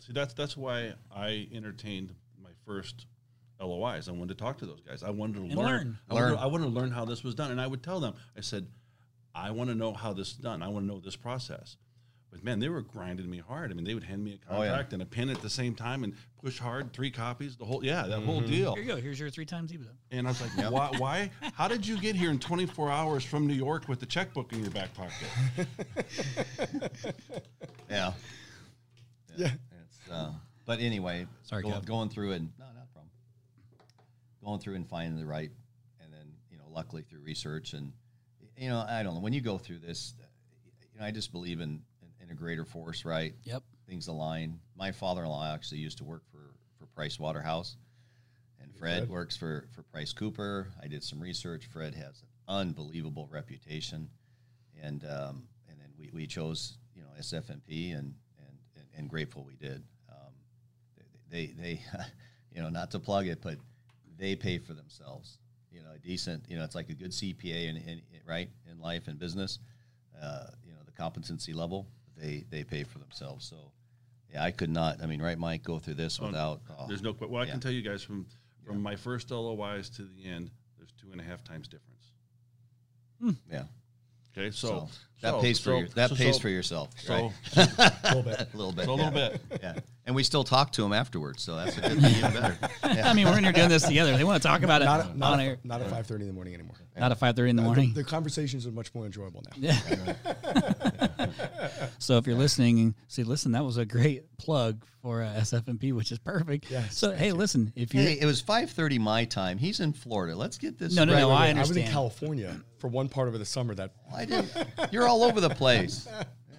See, that's that's why I entertained my first LOIs. I wanted to talk to those guys. I wanted to And learn. learn. I, wanted, Learn. I wanted to learn how this was done, and I would tell them. I said, I want to know how this is done. I want to know this process. But man, they were grinding me hard. I mean, they would hand me a Oh, yeah. contract and a pen at the same time and push hard, three copies, the whole yeah, that whole deal. Here you go. Here's your three times EBITDA. And I was like, why, why? How did you get here in 24 hours from New York with the checkbook in your back pocket? *laughs* Yeah. Yeah. It's, uh, but anyway, Sorry, go- going through and no, not a problem. Going through and finding the right, and then you know, luckily through research and you know, I don't know when you go through this, uh, you know, I just believe in in, in a greater force, right? Yep. Things align. My father-in-law actually used to work for for Price Waterhouse, and Fred Fred. works for for Price Cooper. I did some research. Fred has an unbelievable reputation, and um, and then we, we chose you know SF&P and and and, and grateful we did. Um, they, they they *laughs* you know not to plug it, but they pay for themselves. You know, a decent you know it's like a good CPA in, in right in life and business. Uh, you know the competency level they they pay for themselves. So yeah, I could not. I mean, right, Mike, go through this Oh, without. oh, There's um, no. que- Well, I yeah. can tell you guys from from my first LOIs to the end, there's two and a half times difference. Hmm. yeah. Okay, so, So, that so- pays for so- your, that so- pays so- for yourself, So, right? *laughs* A little bit. *laughs* a little bit, so a little yeah. bit. yeah. And we still talk to them afterwards, so that's a good thing, even better. *laughs* I mean, we're in here doing this together. They want to talk about it Not, on not, air. not at five thirty in the morning anymore. Not at five thirty in the Uh, morning. The, the conversations are much more enjoyable now. Yeah. *laughs* so if you're listening, see, listen, that was a great plug for uh, SF&P, which is perfect. Yes, So hey, listen, if you Hey, it was 5:30 my time. He's in Florida. Let's get this. No, no, straight. no, I I was in. California for one part of the summer. That *laughs* I didn't. You're all over the place.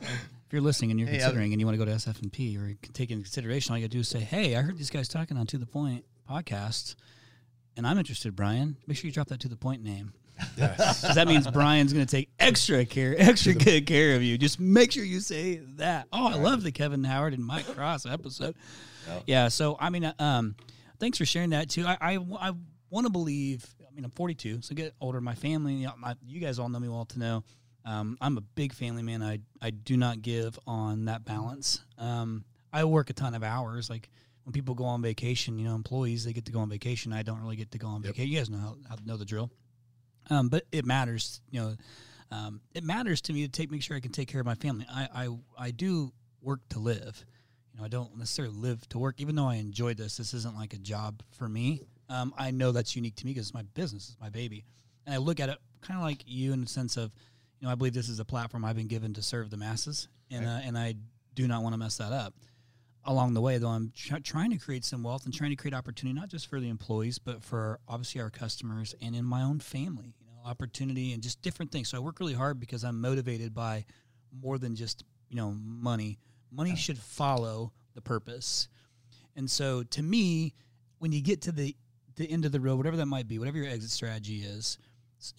if you're listening and you're Hey, I- considering and you want to go to SF&P or take into consideration, all you got to do is say, "Hey, I heard these guys talking on To the Point podcast, and I'm interested, Brian. Make sure you drop that To the Point name." Yes, that means Brian's going to take extra care, extra *laughs* good care of you. Just make sure you say that. Oh, I love the Kevin Howard and Mike Cross episode. Yeah. So I mean, uh, um, thanks for sharing that too. I I, want to believe. I mean, I'm 42, so get older. My family, you, know, my, you guys all know me well to know. Um, I'm a big family man. I I do not give on that balance. Um, I work a ton of hours. Like when people go on vacation, you know, employees they get to go on vacation. I don't really get to go on vacation. You guys know how, how know the drill. Um, but it matters, you know. Um, it matters to me to take make sure I can take care of my family. I, I I do work to live. You know, I don't necessarily live to work. Even though I enjoy this, this isn't like a job for me. Um, I know that's unique to me because it's my business, it's my baby, and I look at it kind of like you in the sense of, you know, I believe this is a platform I've been given to serve the masses, and uh, and I do not want to mess that up. Along the way, though, I'm tr- trying to create some wealth and trying to create opportunity, not just for the employees, but for obviously our customers and in my own family. You know, opportunity and just different things. So I work really hard because I'm motivated by more than just you know money. Money should follow the purpose. And so to me, when you get to the the end of the road, whatever that might be, whatever your exit strategy is,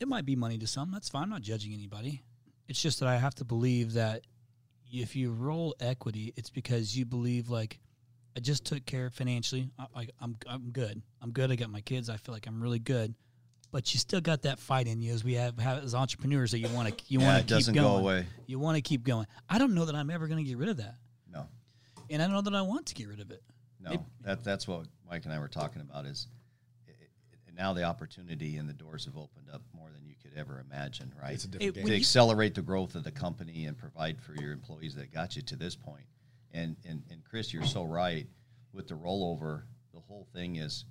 it might be money to some. That's fine. I'm not judging anybody. It's just that I have to believe that if you roll equity, it's because you believe like I just took care financially. I, I, I'm I'm good. I'm good. I got my kids. I feel like I'm really good. But you still got that fight in you, as we have, have as entrepreneurs that you want to you Yeah, want to keep doesn't going. go away. You want to keep going. I don't know that I'm ever going to get rid of that, No, and I don't know that I want to get rid of it. no. It- that that's what Mike and I were talking about. Is now the opportunity and the doors have opened up more than you could ever imagine. Right. it's a different when to accelerate the growth of the company and provide for your employees that got you to this point. And and and Chris, you're so right with the rollover. The whole thing is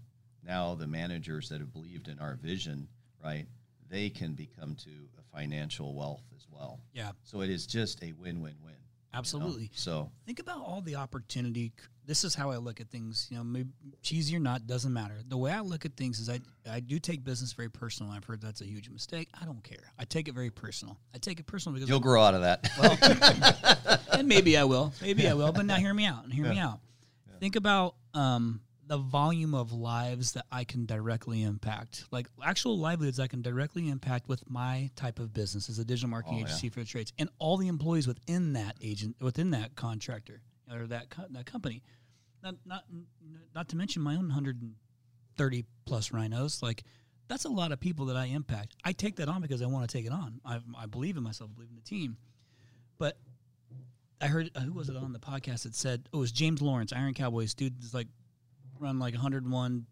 now the managers that have believed in our vision, right? They can become to a financial wealth as well. Yeah, So it is just a win-win-win. you know? absolutely. So Think about all the opportunity. This is how I look at things. You know, maybe cheesy or not doesn't matter. The way I look at things is I I do take business very personal. I've heard that's a huge mistake. I don't care. I take it very personal. I take it personal because you'll grow out of that. well, *laughs* and maybe I will. Maybe I will. But now hear me out. And hear me out. Think about um, the volume of lives that I can directly impact, like actual livelihoods I can directly impact with my type of business as a digital marketing Oh, yeah. agency for the trades, and all the employees within that agent, within that contractor or that co- that company. Not not not to mention my own 130 plus rhinos. Like that's a lot of people that I impact. I take that on because I want to take it on. I, I believe in myself, I believe in the team. But I heard uh, who was it on the podcast that said oh, it was James Lawrence, Iron Cowboys dude. Is like run like 101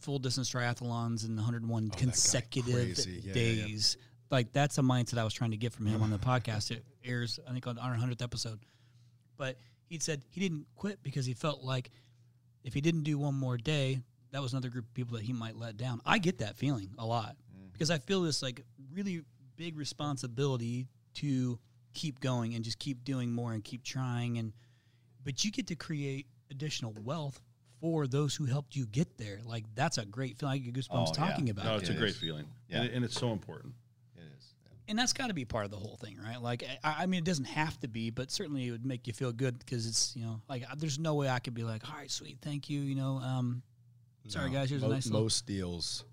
full distance triathlons and 101 guy, consecutive. Yeah, yeah, yeah. days. Like that's a mindset I was trying to get from him on the *laughs* podcast. It airs I think on our 100th episode. But he said he didn't quit because he felt like if he didn't do one more day, that was another group of people that he might let down. I get that feeling a lot mm. because I feel this like really big responsibility to keep going and just keep doing more and keep trying and but you get to create additional wealth for those who helped you get there. Like that's a great feeling. I get goosebumps Oh, yeah. talking about No, it. it's a It great feeling. Yeah. And, it- and it's so important. It is. and that's got to be part of the whole thing, right? Like, I, I mean, it doesn't have to be, but certainly it would make you feel good because it's, you know, like there's no way I could be like, all right, sweet, thank you, you know, um, sorry No, guys, here's mo- a nice little. most deals.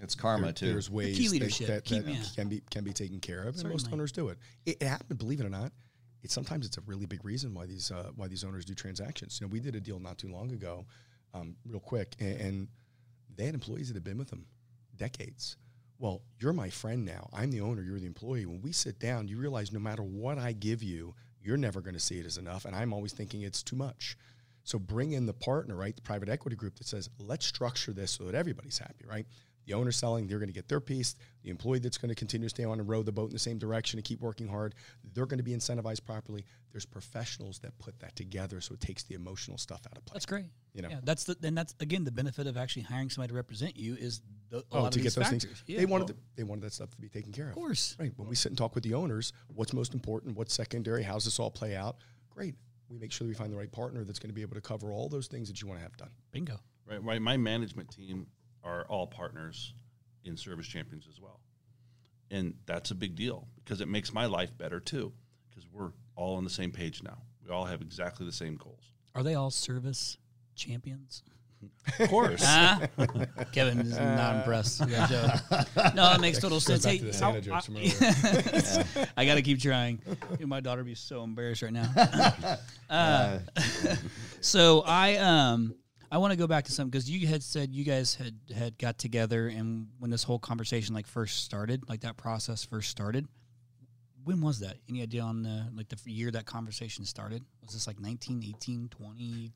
It's karma there- too. There's ways key that- leadership, that, key- that yeah. can be can be taken care of, and most owners do it. It, it happened, believe it or not. It's sometimes it's a really big reason why these uh, why these owners do transactions. You know, we did a deal not too long ago, um, real quick, and, and they had employees that had been with them decades. Well, you're my friend now. I'm the owner. You're the employee. When we sit down, you realize no matter what I give you, you're never going to see it as enough, and I'm always thinking it's too much. So bring in the partner, right? The private equity group that says, let's structure this so that everybody's happy, right? The owner selling, they're going to get their piece. The employee that's going to continue to stay on and row the boat in the same direction and keep working hard, they're going to be incentivized properly. There's professionals that put that together, so it takes the emotional stuff out of play. That's great. You know. yeah, that's the and that's again the benefit of actually hiring somebody to represent you is the, a Oh, lot to of get those factors. things. Yeah. They wanted the, they wanted that stuff to be taken care of. of course. Right. When we sit and talk with the owners, what's most important, what's secondary, how's this all play out? Great. We make sure we find the right partner that's going to be able to cover all those things that you want to have done. Bingo. Right, right. My management team are all partners in Service Champions as well, and that's a big deal because it makes my life better too. Because we're all on the same page now. We all have exactly the same goals. Are they all service champions? Of course. *laughs* Kevin is not impressed. You got Joe. No, it makes total sense. Hey, to the how- Santa jokes from I, *laughs* I got to keep trying. Dude, my daughter would be so embarrassed right now. *laughs* Uh, so I um I want to go back to something because you had said you guys had had got together and when this whole conversation like first started, like that process first started. When was that? Any idea on the, like the year that conversation started? Was this like 19, 18, 20,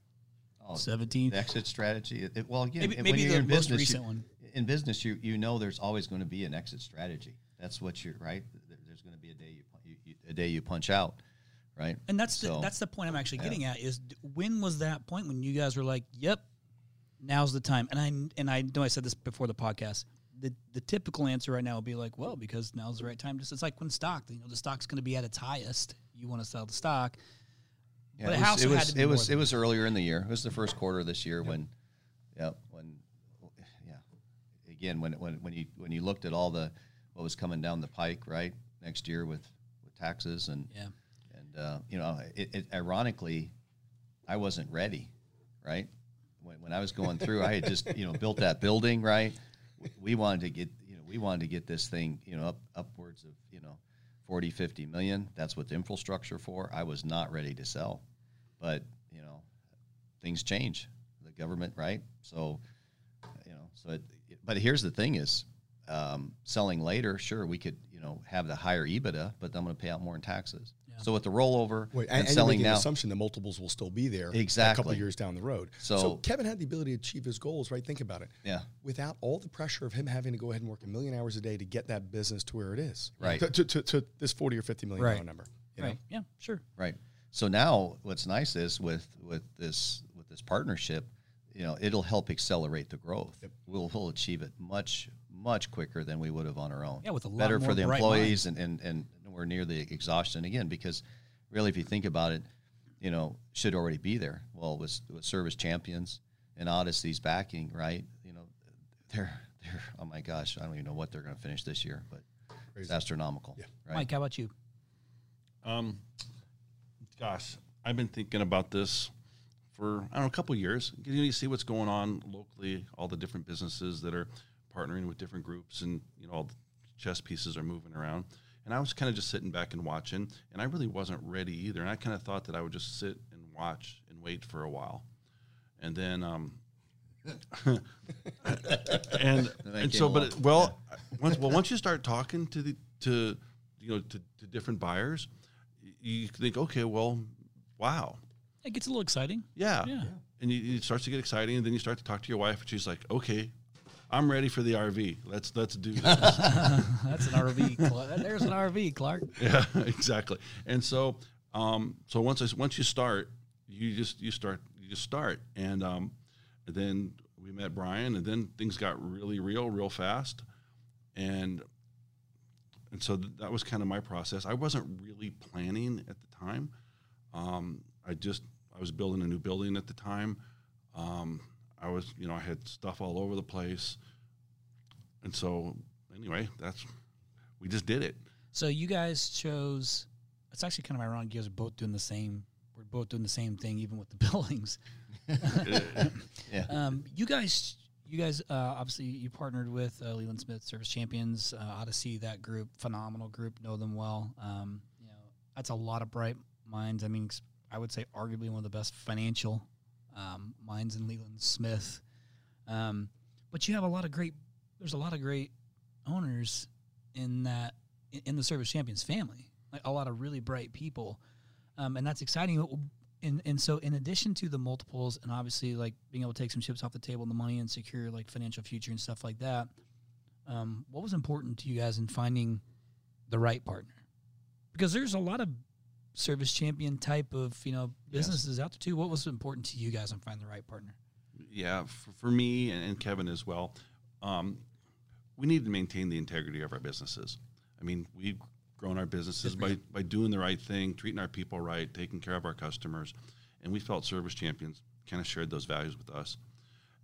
Oh, 17? the exit strategy. It, well, again, Maybe, when maybe you're the in most business, recent you, one. in business, you you know there's always going to be an exit strategy. That's what you're right. There's going to be a day you, you, a day you punch out, right? And that's the, that's the point I'm actually yeah. getting at is when was that point when you guys were like, "Yep, now's the time." And I and I know I said this before the podcast. The the typical answer right now would be like, "Well, because now's the right time." Just it's like when stock, you know, the stock's going to be at its highest. You want to sell the stock. Yeah, But it was, it was, it was, it was earlier in the year. It was the first quarter of this year when, yeah, when, yeah, again when when when you when you looked at all the what was coming down the pike, right, next year with with taxes and Yeah. and uh, you know, it, it ironically, I wasn't ready, right. When, when I was going through, I had just you know built that building, right. We wanted to get you know we wanted to get this thing you know up upwards of you know 40, 50 million. That's what the infrastructure for. I was not ready to sell, but you know, things change. The government, right? So, you know, so it, but here's the thing: is um, selling later. Sure, we could you know have the higher EBITDA, but I'm going to pay out more in taxes. So with the rollover Wait, and, and, and selling making now, an assumption the multiples will still be there exactly a couple of years down the road. So- Kevin had the ability to achieve his goals, right? Think about it. yeah, Without all the pressure of him having to go ahead and work a million hours a day to get that business to where it is. Right. To, to, to, to this 40 or 50 million dollar Right. number. You know? Right. Yeah. Sure. Right. So now what's nice is with with this with this partnership, you know, it'll help accelerate the growth. We'll we'll achieve it much much quicker than we would have on our own. Yeah, with a lot better more for the bright employees and, and and we're near the exhaustion again because really if you think about it, you know, should already be there. Well, with with service champions and Odyssey's backing, right? You know, they're they're oh my gosh, I don't even know what they're going to finish this year, but it's astronomical. Yeah. Right. Mike, how about you? Um, gosh, I've been thinking about this for I don't know a couple of years. You, know, you see what's going on locally, all the different businesses that are partnering with different groups, and you know all the chess pieces are moving around. And I was kind of just sitting back and watching, and I really wasn't ready either. And I kind of thought that I would just sit and watch and wait for a while, and then um, *laughs* and *laughs* that and so, but it, well, *laughs* once well once you start talking to the to you know to, to different buyers, you think, okay, well, wow, It gets a little exciting. yeah, Yeah. and you, it starts to get exciting, and then you start to talk to your wife, and she's like, okay, I'm ready for the RV. Let's let's do this. *laughs* That's an RV. There's an RV, Clark. *laughs* yeah, exactly. And so, um, so once I, once you start, you just you start you just start, and um, and then we met Brian, and then things got really real, real fast, and and so th- that was kind of my process. I wasn't really planning at the time. Um, I just I was building a new building at the time. Um, I was you know I had stuff all over the place, and so anyway, that's we just did it. So you guys chose. It's actually kind of ironic. You guys are both doing the same. We're both doing the same thing, even with the *laughs* buildings. *laughs* Yeah. *laughs* Um, you guys, you guys, uh, obviously, you partnered with uh, Leland Smith Service Champions, uh, Odyssey. That group, phenomenal group. Know them well. Um, you know, that's a lot of bright minds. I mean, I would say arguably one of the best financial um, minds in Leland Smith. Um, but you have a lot of great. There's a lot of great owners in that in- the Service Champions family. Like a lot of really bright people, um, and that's exciting. And and so in addition to the multiples and obviously like being able to take some chips off the table and the money and secure like financial future and stuff like that, um, what was important to you guys in finding the right partner? Because there's a lot of service champion type of you know Yes. businesses out there too. What was important to you guys in finding the right partner? Yeah, for, for me and, and Kevin as well, um, we need to maintain the integrity of our businesses. I mean, we've grown our businesses by, by doing the right thing, treating our people right, taking care of our customers, and we felt Service Champions kind of shared those values with us.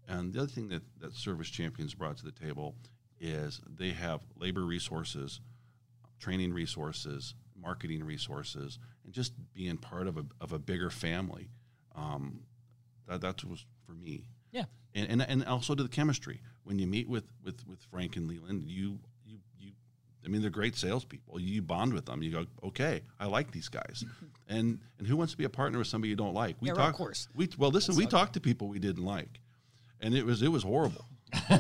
And the other thing that, that Service Champions brought to the table is they have labor resources, training resources, marketing resources, and just being part of a, of a bigger family. Um, that, that was for me Yeah. and, and and also to the chemistry. When you meet with with with Frank and Leland, you I mean, they're great salespeople. You bond with them. You go, okay, I like these guys. *laughs* and and who wants to be a partner with somebody you don't like? We Yeah, talk, of course. We well, listen, we talked to people we didn't like, and it was it was horrible. *laughs* *laughs*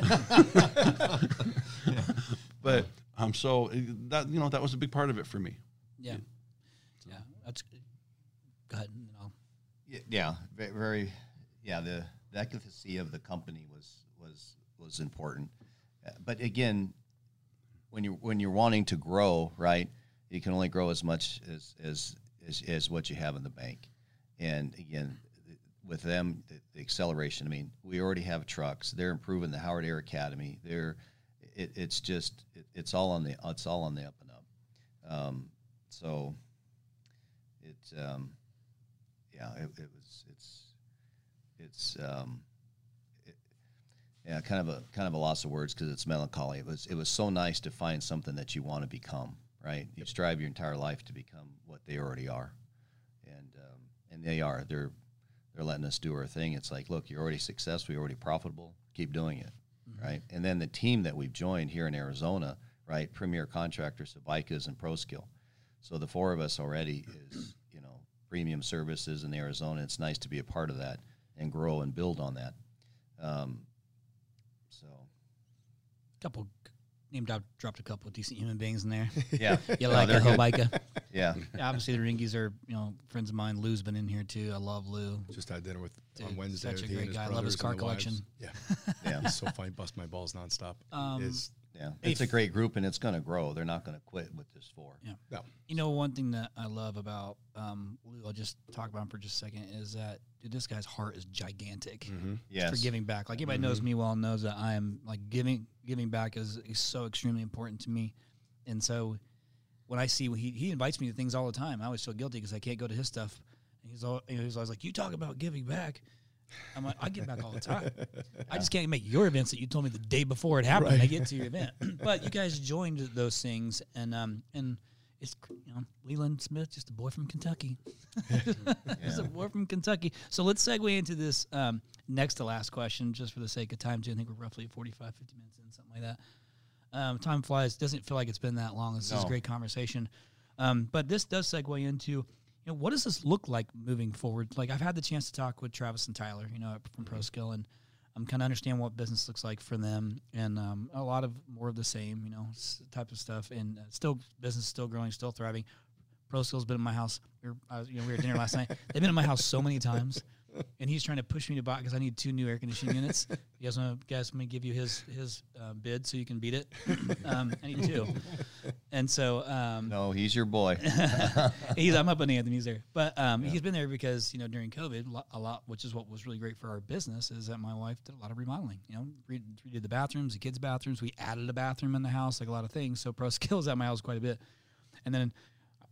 But um, so uh, that you know that was a big part of it for me. Yeah, yeah, that's. Go ahead. and I'll- Y- Yeah, very. Yeah, the, the efficacy of the company was was was important, Uh, but again, when you when you're wanting to grow, right, you can only grow as much as as as, as what you have in the bank, and again, with them, the, the acceleration. I mean, we already have trucks. They're improving the Howard Air Academy. They're it, it's just it, it's all on the it's all on the up and up. Um, so it um, yeah, it, it was it's it's um, yeah, kind of a kind of a loss of words because it's melancholy. It was it was so nice to find something that you want to become. Right, you strive your entire life to become what they already are, and um, and they are. They're they're letting us do our thing. It's like, look, you're already successful, you're already profitable. Keep doing it, right? And then the team that we've joined here in Arizona, right? Premier contractors, Hobica's and ProSkill. So the four of us already is, you know, premium services in Arizona. It's nice to be a part of that and grow and build on that. Um, couple named out, dropped a couple of decent human beings in there. *laughs* yeah, *laughs* You like they're. Hobica. *laughs* yeah, Yeah, obviously the Ringies are you know friends of mine. Lou's been in here too. I love Lou. Just had dinner with Dude, on Wednesday. such a great guy. I love his car and wives. collection. Yeah, yeah, he's so funny. Bust my balls nonstop. Um, is yeah. It's a great group and it's going to grow. They're not going to quit with this four. Yeah. no. You know, one thing that I love about um, Lou, I'll just talk about him for just a second, is that dude, this guy's heart is gigantic Mm-hmm. Yes. for giving back. Like anybody knows me well knows that I am like giving giving back is, is so extremely important to me, and so when I see he he invites me to things all the time, I always feel guilty because I can't go to his stuff. And he's all you know, he's always like, "You talk about giving back." I'm like, I give back all the time. *laughs* I just can't make your events that you told me the day before it happened. I get to your event, *clears throat* but you guys joined those things, and um, and it's you know Leland Smith, just a boy from Kentucky, *laughs* just a boy from Kentucky. So let's segue into this um, next to last question, just for the sake of time. Too, I think we're roughly 45, 50 minutes in, something like that. Um, time flies. Doesn't feel like it's been that long. This is a great conversation. Um, but this does segue into, you know, what does this look like moving forward? Like I've had the chance to talk with Travis and Tyler, you know, from ProSkill, and I'm kind of understand what business looks like for them, and um, a lot of more of the same, you know, s- type of stuff. And uh, still, business still growing, still thriving. ProSkill's been in my house. We were, was, you know, we were at dinner last night. *laughs* They've been in my house so many times, and he's trying to push me to buy because I need two new air conditioning units. You guys want to guys let me give you his his uh, bid so you can beat it. *laughs* um, I need two, and so um, No, he's your boy. *laughs* he's I'm up on the Anthony's there, but um, he's been there because you know during COVID a lot, which is what was really great for our business, is that my wife did a lot of remodeling. You know, re- redid the bathrooms, the kids' bathrooms. We added a bathroom in the house, like a lot of things. So Pro *laughs* Skills at my house quite a bit, and then.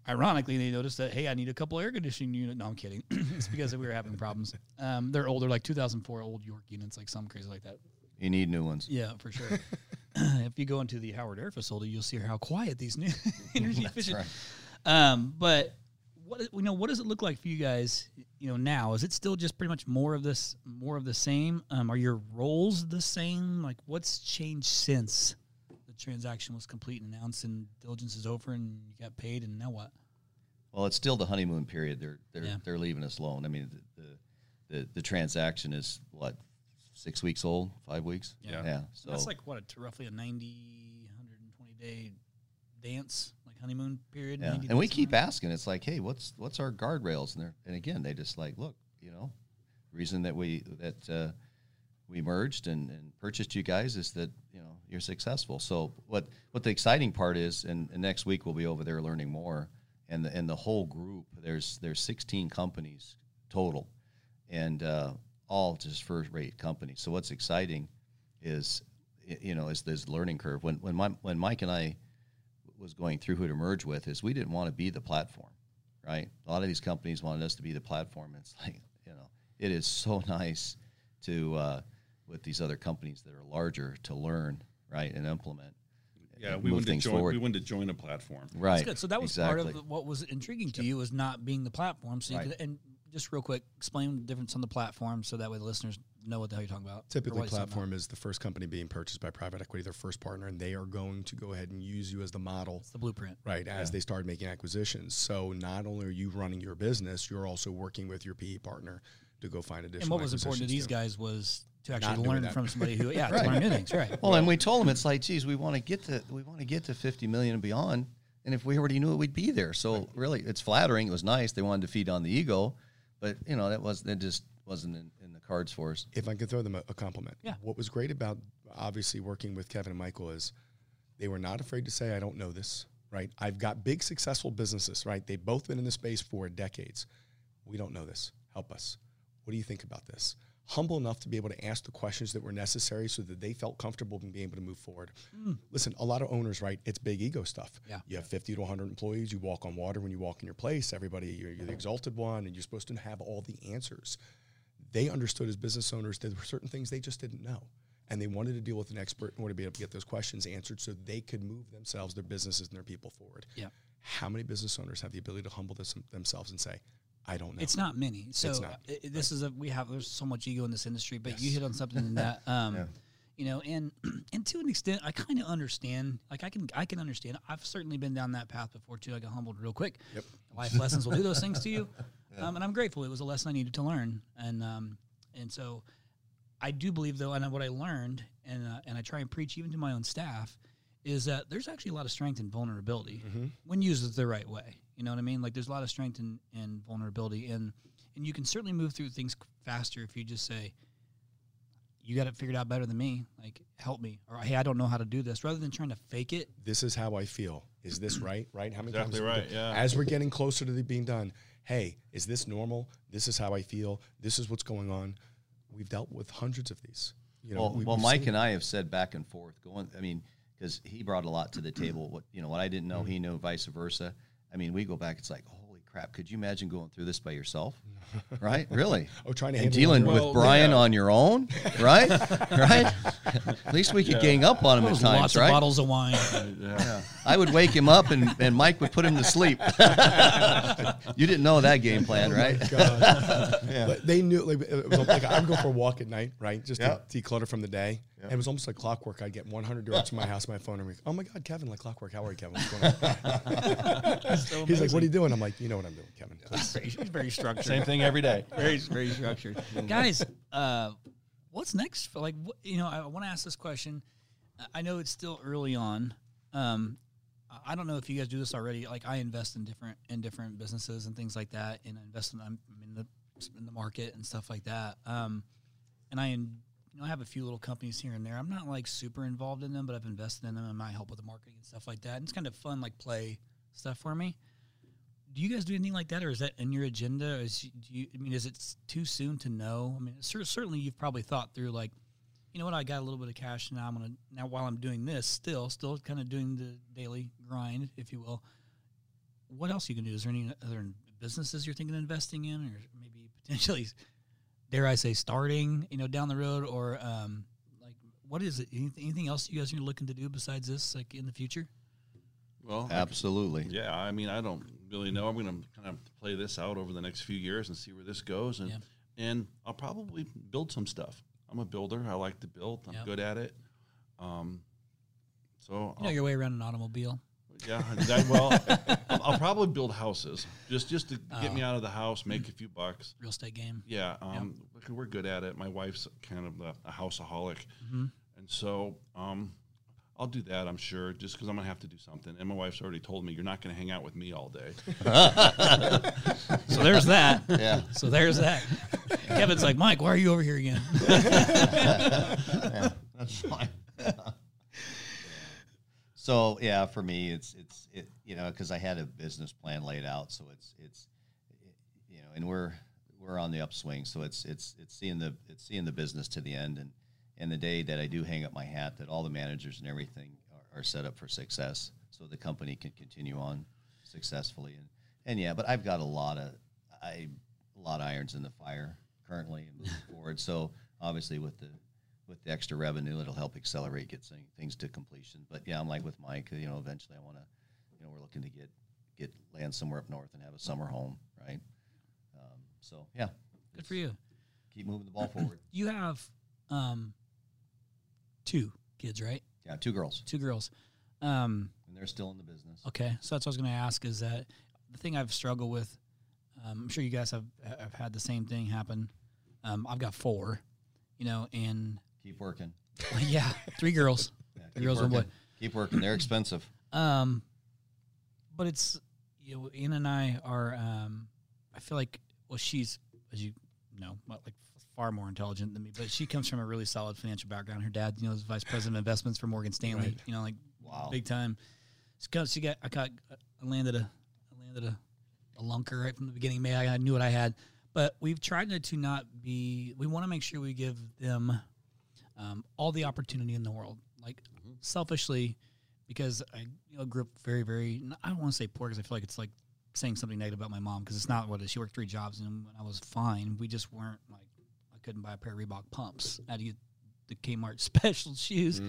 Ironically, they noticed that hey, I need a couple air conditioning units. No, I'm kidding. *laughs* it's because we were having problems. Um, they're older, like 2004 old York units, like some crazy like that. You need new ones. Yeah, for sure. *laughs* *clears throat* if you go into the Howard Air facility, you'll see how quiet these new *laughs* *laughs* energy efficient. right. Um, but what you know, what does it look like for you guys? You know, now is it still just pretty much more of this, more of the same? Um, are your roles the same? Like, what's changed since the transaction was complete and announced, and diligence is over, and you got paid, and now what? Well, it's still the honeymoon period. They're they're Yeah. they're leaving us alone. I mean, the, the the the transaction is what six weeks old, five weeks. Yeah. yeah. So That's like what a, roughly a 90, 120 day dance, like honeymoon period. yeah, and we keep something asking. It's like, hey, what's what's our guardrails? And they're and again, they just like, look, you know, reason that we that uh, we merged and, and purchased you guys is that you know you're successful. So what what the exciting part is, and, and next week we'll be over there learning more. And the and the whole group there's there's 16 companies total, and uh, all just first rate companies. So what's exciting is you know is this learning curve. When when my, when Mike and I was going through who to merge with is we didn't want to be the platform, right? A lot of these companies wanted us to be the platform. It's *laughs* like you know it is so *laughs* nice to uh, with these other companies that are larger to learn right and implement. Yeah, we move wanted to join. forward. We wanted to join a platform. Right. That's good. So that was exactly. part of what was intriguing to you was not being the platform. So you Right. could, and just real quick, explain the difference on the platform so that way the listeners know what the hell you're talking about. Typically, what it's platform is the first company being purchased by private equity, their first partner, and they are going to go ahead and use you as the model, about. the blueprint. right? As they start making acquisitions. So not only are you running your business, you're also working with your PE partner to go find additional. And what was important to these too. guys was to actually doing learn that. from somebody who, yeah, *laughs* Right. to learn new things, right? Well, and we told them it's like, geez, we want to get to we want to get to 50 million and beyond. And if we already knew it, we'd be there. So really, it's flattering. It was nice. They wanted to feed on the ego, but you know that was that just wasn't in, in the cards for us. if I could throw them a, a compliment. Yeah. What was great about obviously working with Kevin and Michael is they were not afraid to say, I don't know this, right? I've got big successful businesses, right? They've both been in the space for decades. We don't know this. Help us. What do you think about this? Humble enough to be able to ask the questions that were necessary so that they felt comfortable in being able to move forward. Mm. Listen, a lot of owners, right? It's big ego stuff. Yeah. You have 50 to 100 employees. You walk on water when you walk in your place. Everybody, you're, you're the exalted one, and you're supposed to have all the answers they understood as business owners that there were certain things they just didn't know. And they wanted to deal with an expert in order to be able to get those questions answered so they could move themselves, their businesses, and their people forward. Yeah. How many business owners have the ability to humble this, themselves and say, I don't know? It's not many. So not. i- this is a we have there's so much ego in this industry, but you hit on something in that *laughs* um you know, and *clears throat* and to an extent I kind of understand. Like I can I can understand. I've certainly been down that path before too. I got humbled real quick. Yep. Life lessons will do those things to you. *laughs* Um, and I'm grateful. It was a lesson I needed to learn. And um and so I do believe though, and what I learned, and uh, and I try and preach even to my own staff, is that there's actually a lot of strength in vulnerability when used the right way. You know what I mean? Like there's a lot of strength in, in vulnerability, and and you can certainly move through things faster if you just say, "You got it figured out better than me. Like help me," or "Hey, I don't know how to do this," rather than trying to fake it. this is how I feel. Is this *clears throat* right? Right? How many Exactly times? right, yeah. As we're getting closer to the being done, hey, is this normal? This is how I feel. This is what's going on. We've dealt with hundreds of these. You know, well, we- well, Mike and I have said back and forth. Going, I mean, because he brought a lot to the table. What you know, what I didn't know, he knew, vice versa. I mean, we go back. It's like, holy crap! Could you imagine going through this by yourself? right? Really? *laughs* Oh, trying to and handle dealing with your own. Brian on your own, right? *laughs* right? At least we could gang up on him at Those times, lots right? of bottles of wine. *laughs* Yeah. I would wake him up and, and Mike would put him to sleep. you didn't know that game plan, oh, right? But they knew like, it was like I would go for a walk at night, right, just Yeah. to declutter from the day. And it was almost like clockwork. I'd get 100 yards from my house, my phone, and be, oh my god, Kevin, like clockwork. How are you, Kevin? What's going on? He's like, what are you doing? I'm like, you know what I'm doing, Kevin. *laughs* very, very structured. Same thing every day. very very structured. Guys, uh, what's next? For like, what, you know, I want to ask this question. I know it's still early on. Um, I- I don't know if you guys do this already. Like, I invest in different in different businesses and things like that, and I invest in I'm in the in the market and stuff like that. Um, and I, in- you know, I have a few little companies here and there. I'm not like super involved in them, but I've invested in them and I help with the marketing and stuff like that. And it's kind of fun, like play stuff for me do you guys do anything like that, or is that in your agenda? Is do you? I mean, is it too soon to know? I mean, cer- certainly you've probably thought through like, you know what, I got a little bit of cash now. I'm gonna now while I'm doing this, still, still kind of doing the daily grind, if you will. What else you can do? Is there any other businesses you're thinking of investing in, or maybe potentially, dare I say, starting? You know, down the road, or um, like what is it? Anything, anything else you guys are looking to do besides this, like in the future? Well, Absolutely. yeah. I mean, I don't really know. I'm going to kind of play this out over the next few years and see where this goes, and Yeah. and I'll probably build some stuff. I'm a builder. I like to build. I'm Yeah. good at it. Um, so You know I'll- your way around an automobile. Yeah, that, well, I'll, I'll probably build houses just just to get me Oh. out of the house, make a few bucks. Real estate game. Yeah, um, we're good at it. My wife's kind of a, a houseaholic, Mhm. and so um, I'll do that. I'm sure, just because I'm gonna have to do something. And my wife's already told me you're not gonna hang out with me all day. *laughs* So there's that. Yeah. So there's that. Kevin's like, Mike, why are you over here again? *laughs* yeah, that's fine. *laughs* so yeah, for me, it's it's it you know because I had a business plan laid out, so it's it's you know, and we're we're on the upswing, so it's it's it's seeing the it's seeing the business to the end, and and the day that I do hang up my hat, that all the managers and everything are, are set up for success, so the company can continue on successfully, and and yeah, but I've got a lot of I a lot of irons in the fire currently and moving *laughs* forward. So obviously with the with the extra revenue, it'll help accelerate get thing- things to completion. But yeah, I'm like with Mike. You know, eventually I want to, you know, we're looking to get get land somewhere up north and have a summer home, right? Um, so yeah, Good for you. keep moving the ball forward. *laughs* You have um, two kids, right? Yeah, two girls, Two girls. Um, and they're still in the business. okay, so that's what I was going to ask. Is that the thing I've struggled with? Um, I'm sure you guys have have had the same thing happen. Um, I've got four, you know, and Keep working. *laughs* yeah, three girls. Yeah, The keep girls and working. boy. Keep working. They're expensive. *clears throat* Um, but it's you know, Ian and I are. Um, I feel like well, she's as you know, like far more intelligent than me, but she comes from a really solid financial background. Her dad, you know, is vice president of investments for Morgan Stanley. Right. You know, like Wow. big time. She got, she got, I got, I landed a, I landed a, a lunker right from the beginning. May I, I knew what I had, but we've tried to, to not be. We want to make sure we give them um, all the opportunity in the world, like selfishly, because I you know grew up very, very. I don't want to say poor because I feel like it's like saying something negative about my mom because it's not what it is. She worked three jobs and when I was fine, we just weren't like I couldn't buy a pair of Reebok pumps. I had to get the Kmart *laughs* special shoes.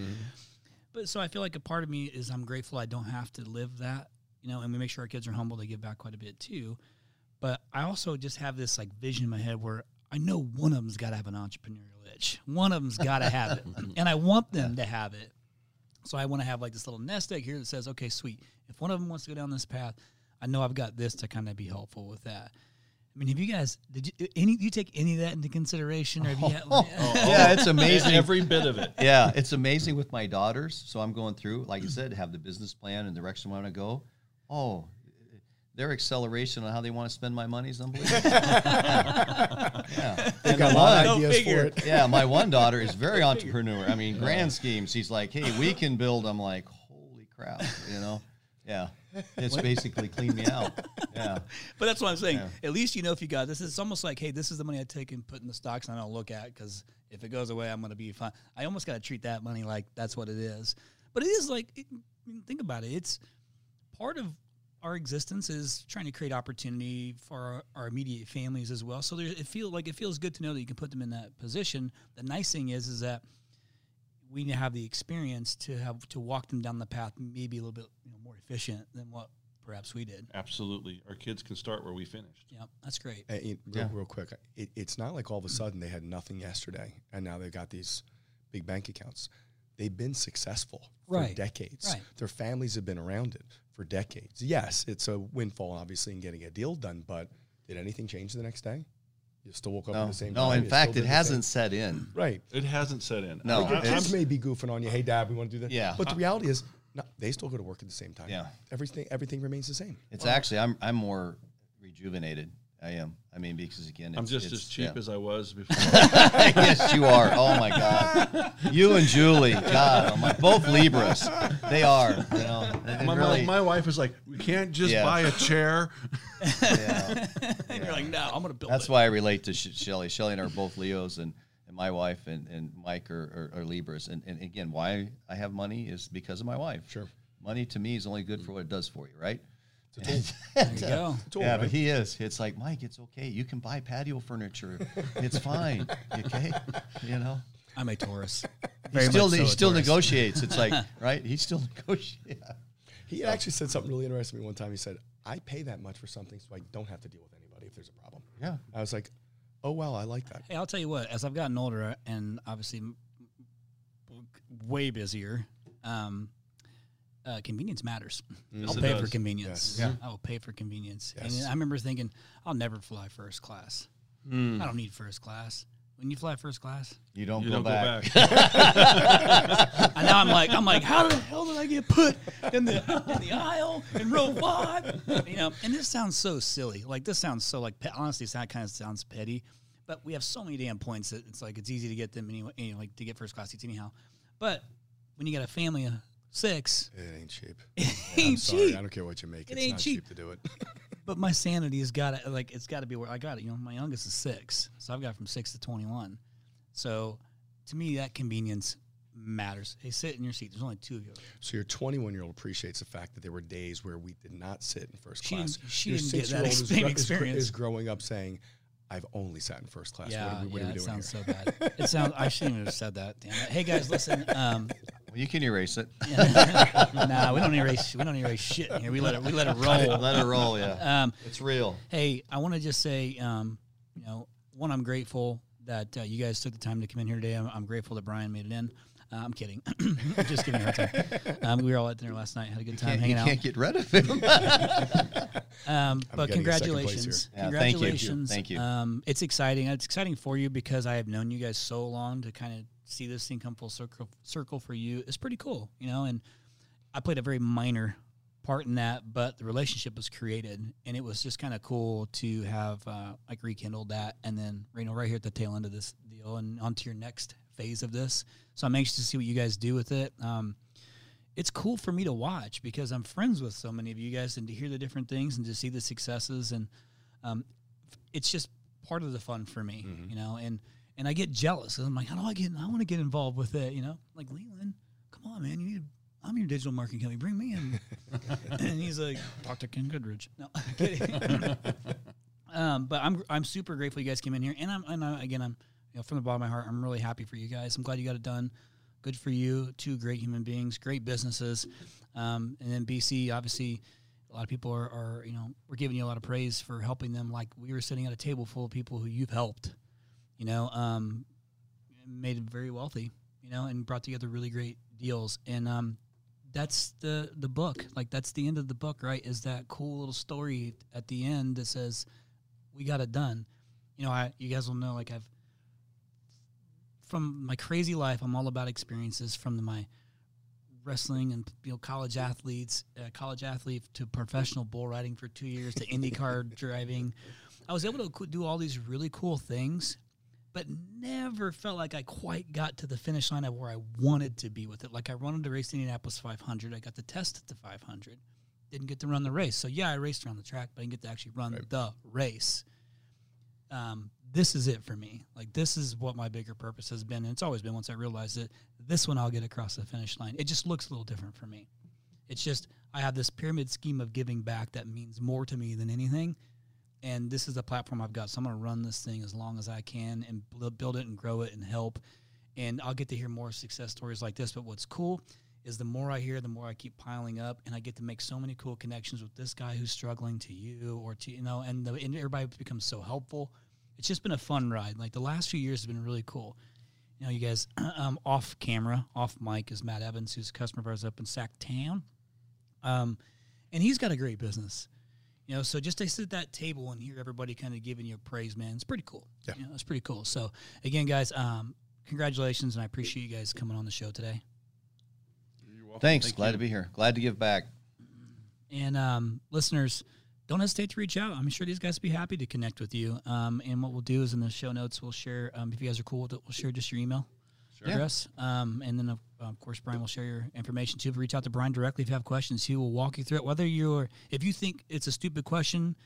But so I feel like a part of me is I'm grateful I don't have to live that, you know, and we make sure our kids are humble. They give back quite a bit too. But I also just have this like vision in my head where I know one of them's got to have an entrepreneurial itch. One of them's got to have it, *laughs* and I want them to have it. So I want to have like this little nest egg here that says, okay, sweet. If one of them wants to go down this path, I know I've got this to kind of be helpful with that. I mean, have you guys did you any you take any of that into consideration, or have you? Had, *laughs* oh. *laughs* yeah, it's amazing. Every bit of it. yeah, it's amazing with my daughters. So I'm going through, like I said, have the business plan and direction I want to go. Oh, their acceleration on how they want to spend my money is unbelievable. *laughs* yeah, They've got a lot of ideas for it. yeah, my one daughter is very *laughs* entrepreneur. I mean, grand schemes. She's like, hey, we can build. I'm like, holy crap, you know? Yeah, it's basically cleaned me out. *laughs* Yeah, But that's what I'm saying. Yeah. At least you know if you got this. It's almost like, hey, this is the money I take and put in the stocks, and I don't look at because if it goes away, I'm going to be fine. I almost got to treat that money like that's what it is. But it is like, it, I mean, think about it. It's part of our existence is trying to create opportunity for our, our immediate families as well. So there's, it feel like it feels good to know that you can put them in that position. The nice thing is, is that we need to have the experience to have to walk them down the path, maybe a little bit you know, more efficient than what perhaps we did. Absolutely. Our kids can start where we finished. Yeah, that's great. Uh, it- real, Yeah. real quick, it, it's not like all of a sudden they had nothing yesterday and now they've got these big bank accounts. They've been successful for Right. decades. Right. Their families have been around it for decades. Yes, it's a windfall, obviously, in getting a deal done, but did anything change the next day? You still woke up at no, the same no. time. In you fact, it hasn't same- set in. Right. It hasn't set in. No, Like, your kids may be goofing on you. Hey, Dad, we want to do that. Yeah. But the reality is, no, they still go to work at the same time. Yeah. Everything, everything remains the same. It's actually I'm I'm more rejuvenated. I am. I mean, because again, it's, I'm just it's- as cheap yeah. as I was *laughs* before. yes, you are. Oh my God, you and Julie, God, oh my, both Libras. They are. You know, my, really, my, my wife is like, we can't just Yeah. buy a *laughs* chair. yeah. *laughs* And you're like, no, I'm going to build That's it. why I relate to Sh- Shelly. Shelly and I are both Leos, and, and my wife and, and Mike are, are, are Libras. And, and again, why I have money is because of my wife. Sure. Money to me is only good for what it does for you, right? There you go. Tool, yeah, right? but he is. It's like Mike. It's okay. You can buy patio furniture. It's fine. *laughs* Okay, you know. I'm a Taurus. He still so he a still Taurus. negotiates. It's like *laughs* right. He still negotiates. He actually said something really interesting to me one time. He said, I pay that much for something so I don't have to deal with anybody if there's a problem. Yeah. I was like, oh, well, I like that. Hey, I'll tell you what. As I've gotten older and obviously m- way busier, um, uh, convenience matters. Yes, I'll it pay for convenience. Yes. I will pay for convenience. Yes. And I remember thinking, I'll never fly first class. Hmm. I don't need first class. when you fly first class. You don't You go don't back. go back. And *laughs* now I'm like, I'm like, how the hell did I get put in the in the aisle in row five? You know, and this sounds so silly. Like this sounds so like honestly, that kind of sounds petty. But we have so many damn points that it's like it's easy to get them anyway. You know, like to get first class seats anyhow. But when you got a family of six, It ain't cheap. *laughs* it I'm ain't sorry. cheap. I don't care what you make. It it's ain't not cheap. cheap. to do it. *laughs* But my sanity has got to like it's got to be where I got it. You know, my youngest is six, so I've got from six to twenty one. So to me, that convenience matters. Hey, sit in your seat. There's only two of you. so your 21 year old appreciates the fact that there were days where we did not sit in first She class. didn't- she your didn't get that six-year-old is same is gr- experience. Is, growing up saying, "I've only sat in first class." Yeah, what are we, what yeah, are we it sounds here? so bad. It sounds. I shouldn't have said that. Damn it. Hey guys, listen. Um, *laughs* you can erase it. *laughs* nah, we don't erase. We don't erase shit here. We let it. We *laughs* let it roll. Let it roll. Yeah, Um, it's real. hey, I want to just say, um, you know, one, I'm grateful that uh, you guys took the time to come in here today. I'm, I'm grateful that Brian made it in. Uh, I'm kidding. *coughs* just giving you a time. Um, we were all at dinner last night. Had a good time Can't, hanging you out. can't get rid of him. *laughs* Um, but getting a second place congratulations, thank you. Thank you. Um, it's exciting. It's exciting for you because I have known you guys so long to kind of see this thing come full circle. Circle for you It's pretty cool, you know. And I played a very minor part in that, but the relationship was created, and it was just kind of cool to have uh, like rekindled that, and then you know right here at the tail end of this deal, and onto your next phase of this. So I'm anxious to see what you guys do with it. Um, it's cool for me to watch because I'm friends with so many of you guys and to hear the different things and to see the successes and um, it's just part of the fun for me, you know. And and I get jealous. I'm like, how do I get? I want to get involved with it, you know. Like Leland, come on, man, you need. I'm your digital marketing company. Bring me in. *laughs* and he's like, talk to Ken Goodridge. No, *laughs* I'm kidding. *laughs* um, but I'm I'm super grateful you guys came in here, and I'm and I, again I'm you know from the bottom of my heart I'm really happy for you guys. I'm glad you got it done. Good for you. Two great human beings, great businesses, um, and then BC obviously. A lot of people are, are, you know, we're giving you a lot of praise for helping them. Like we were sitting at a table full of people who you've helped, you know, um, made them very wealthy, you know, and brought together really great deals. And um, that's the the book. Like that's the end of the book, right? Is that cool little story at the end that says we got it done. You know, I you guys will know like I've from my crazy life, I'm all about experiences from the, my wrestling and you know college athletes, uh, college athlete to professional bull riding for two years to IndyCar *laughs* driving. I was able to do all these really cool things, but never felt like I quite got to the finish line of where I wanted to be with it. Like I wanted to race the Indianapolis 500, I got the test at the 500, didn't get to run the race. So yeah, I raced around the track, but I didn't get to actually run the race. Um, this is it for me. Like this is what my bigger purpose has been, and it's always been. Once I realized it, this one I'll get across the finish line. It just looks a little different for me. It's just I have this pyramid scheme of giving back that means more to me than anything, and this is the platform I've got. So I'm going to run this thing as long as I can and build it and grow it and help. And I'll get to hear more success stories like this. But what's cool is the more I hear, the more I keep piling up, and I get to make so many cool connections with this guy who's struggling to you or to you know, and, the, and everybody becomes so helpful. It's just been a fun ride. Like the last few years have been really cool. You know, you guys *clears throat* um, off camera, off mic is Matt Evans, who's a customer of ours up in Sacktown, um, and he's got a great business. You know, so just to sit at that table and hear everybody kind of giving you praise, man, it's pretty cool. Yeah. you know, it's pretty cool. So again, guys, um, congratulations, and I appreciate you guys coming on the show today. You're. Thanks. Thank Glad you. to be here. Glad to give back. And um, listeners, don't hesitate to reach out. I'm sure these guys will be happy to connect with you. Um, and what we'll do is in the show notes, we'll share, um, if you guys are cool with it, we'll share just your email Sure. address. Um, and then, of, of course, Brian will share your information too. You reach out to Brian directly if you have questions, he will walk you through it. Whether you're, if you think it's a stupid question,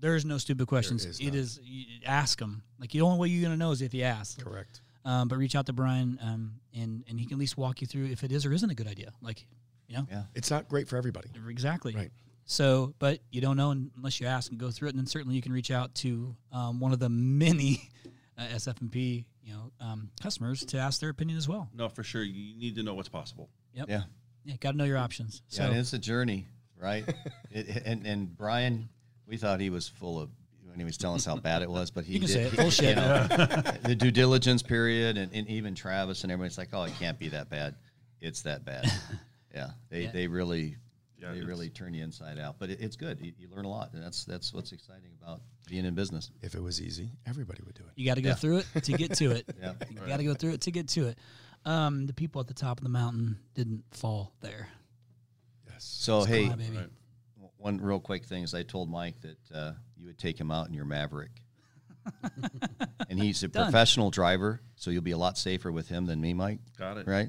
there's no stupid questions. is It is, ask them. Like, the only way you're going to know is if you ask. Correct. Um, but reach out to Brian um, and, and he can at least walk you through if it is or isn't a good idea. Like, you know, Yeah. It's not great for everybody. Exactly. Right. So, but you don't know unless you ask and go through it, and then certainly you can reach out to um, one of the many *laughs* uh, SF&P, you know, um, customers to ask their opinion as well. No, for sure. You need to know what's possible. Yep. Yeah. Yeah. Got to know your options. Yeah, So, and it's a journey, right? *laughs* it, it- and and Brian, we thought he was full of when he was telling us how bad it was, but he You can did, say it. he- Bullshit. you know, *laughs* the due diligence period, and, and even Travis and everybody's like, "Oh, it can't be that bad. It's that bad." *laughs* Yeah, they Yeah. they really Yeah, Yeah, they really turn you inside out. But it, it's good. You, you learn a lot, and that's that's what's exciting about being in business. If it was easy, everybody would do it. You got to go Yeah. through it to get to it. *laughs* Yeah. You got to go through it to get to it. Um, the people at the top of the mountain didn't fall there. Yes. So hey, Come on, baby. Right. one real quick thing is I told Mike that uh, you would take him out in your Maverick. *laughs* and he's a Done. professional driver, so you'll be a lot safer with him than me, Mike. Got it. Right?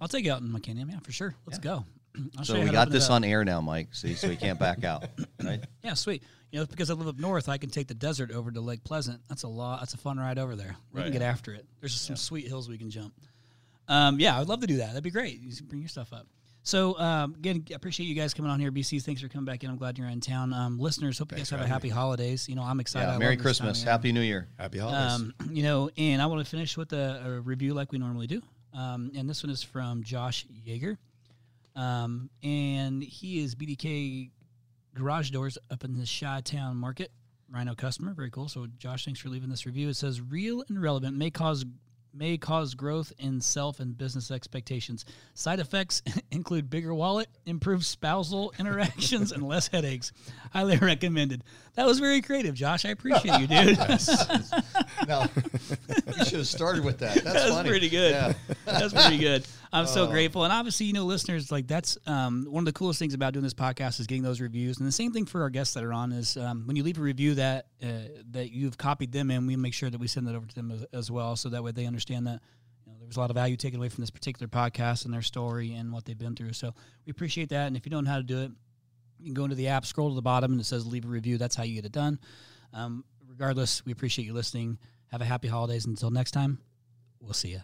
I'll take you out in my Can-Am, yeah, for sure. Let's go. *clears throat* I'll So we got this on air now, Mike. See, so he can't back out. *clears throat* Right? Yeah, sweet. You know, because I live up north, I can take the desert over to Lake Pleasant. That's a lot. That's a fun ride over there. We can get after it. There's some sweet hills we can jump. Um, yeah, I'd love to do that. That'd be great. You should bring your stuff up. So um, again, I appreciate you guys coming on here. BC, thanks for coming back in. I'm glad you're in town. Um, listeners, hope you guys have a having happy holidays. You know, I'm excited. Yeah. Merry this time Christmas. Happy New Year. Happy holidays. Um, you know, and I want to finish with a, a review like we normally do. Um, and this one is from Josh Yeager. Um, and he is BDK Garage Doors up in the Chi Town Market. Rhino customer, very cool. So, Josh, thanks for leaving this review. It says, "Real and relevant may cause may cause growth in self and business expectations. Side effects *laughs* include bigger wallet, improved spousal *laughs* interactions, and less headaches. Highly recommended." That was very creative, Josh. I appreciate you, dude. *laughs* No, you should have started with that. That's, That's funny. pretty good. Yeah. That's pretty good. I'm so grateful, and obviously, you know, listeners, like that's um, one of the coolest things about doing this podcast is getting those reviews. And the same thing for our guests that are on is um, when you leave a review that uh, that you've copied them in, we make sure that we send that over to them as, as well, so that way they understand that you know there was a lot of value taken away from this particular podcast and their story and what they've been through. So we appreciate that. And if you don't know how to do it, you can go into the app, scroll to the bottom, and it says leave a review. That's how you get it done. Um, regardless, we appreciate you listening. Have a happy holidays. Until next time, we'll see you.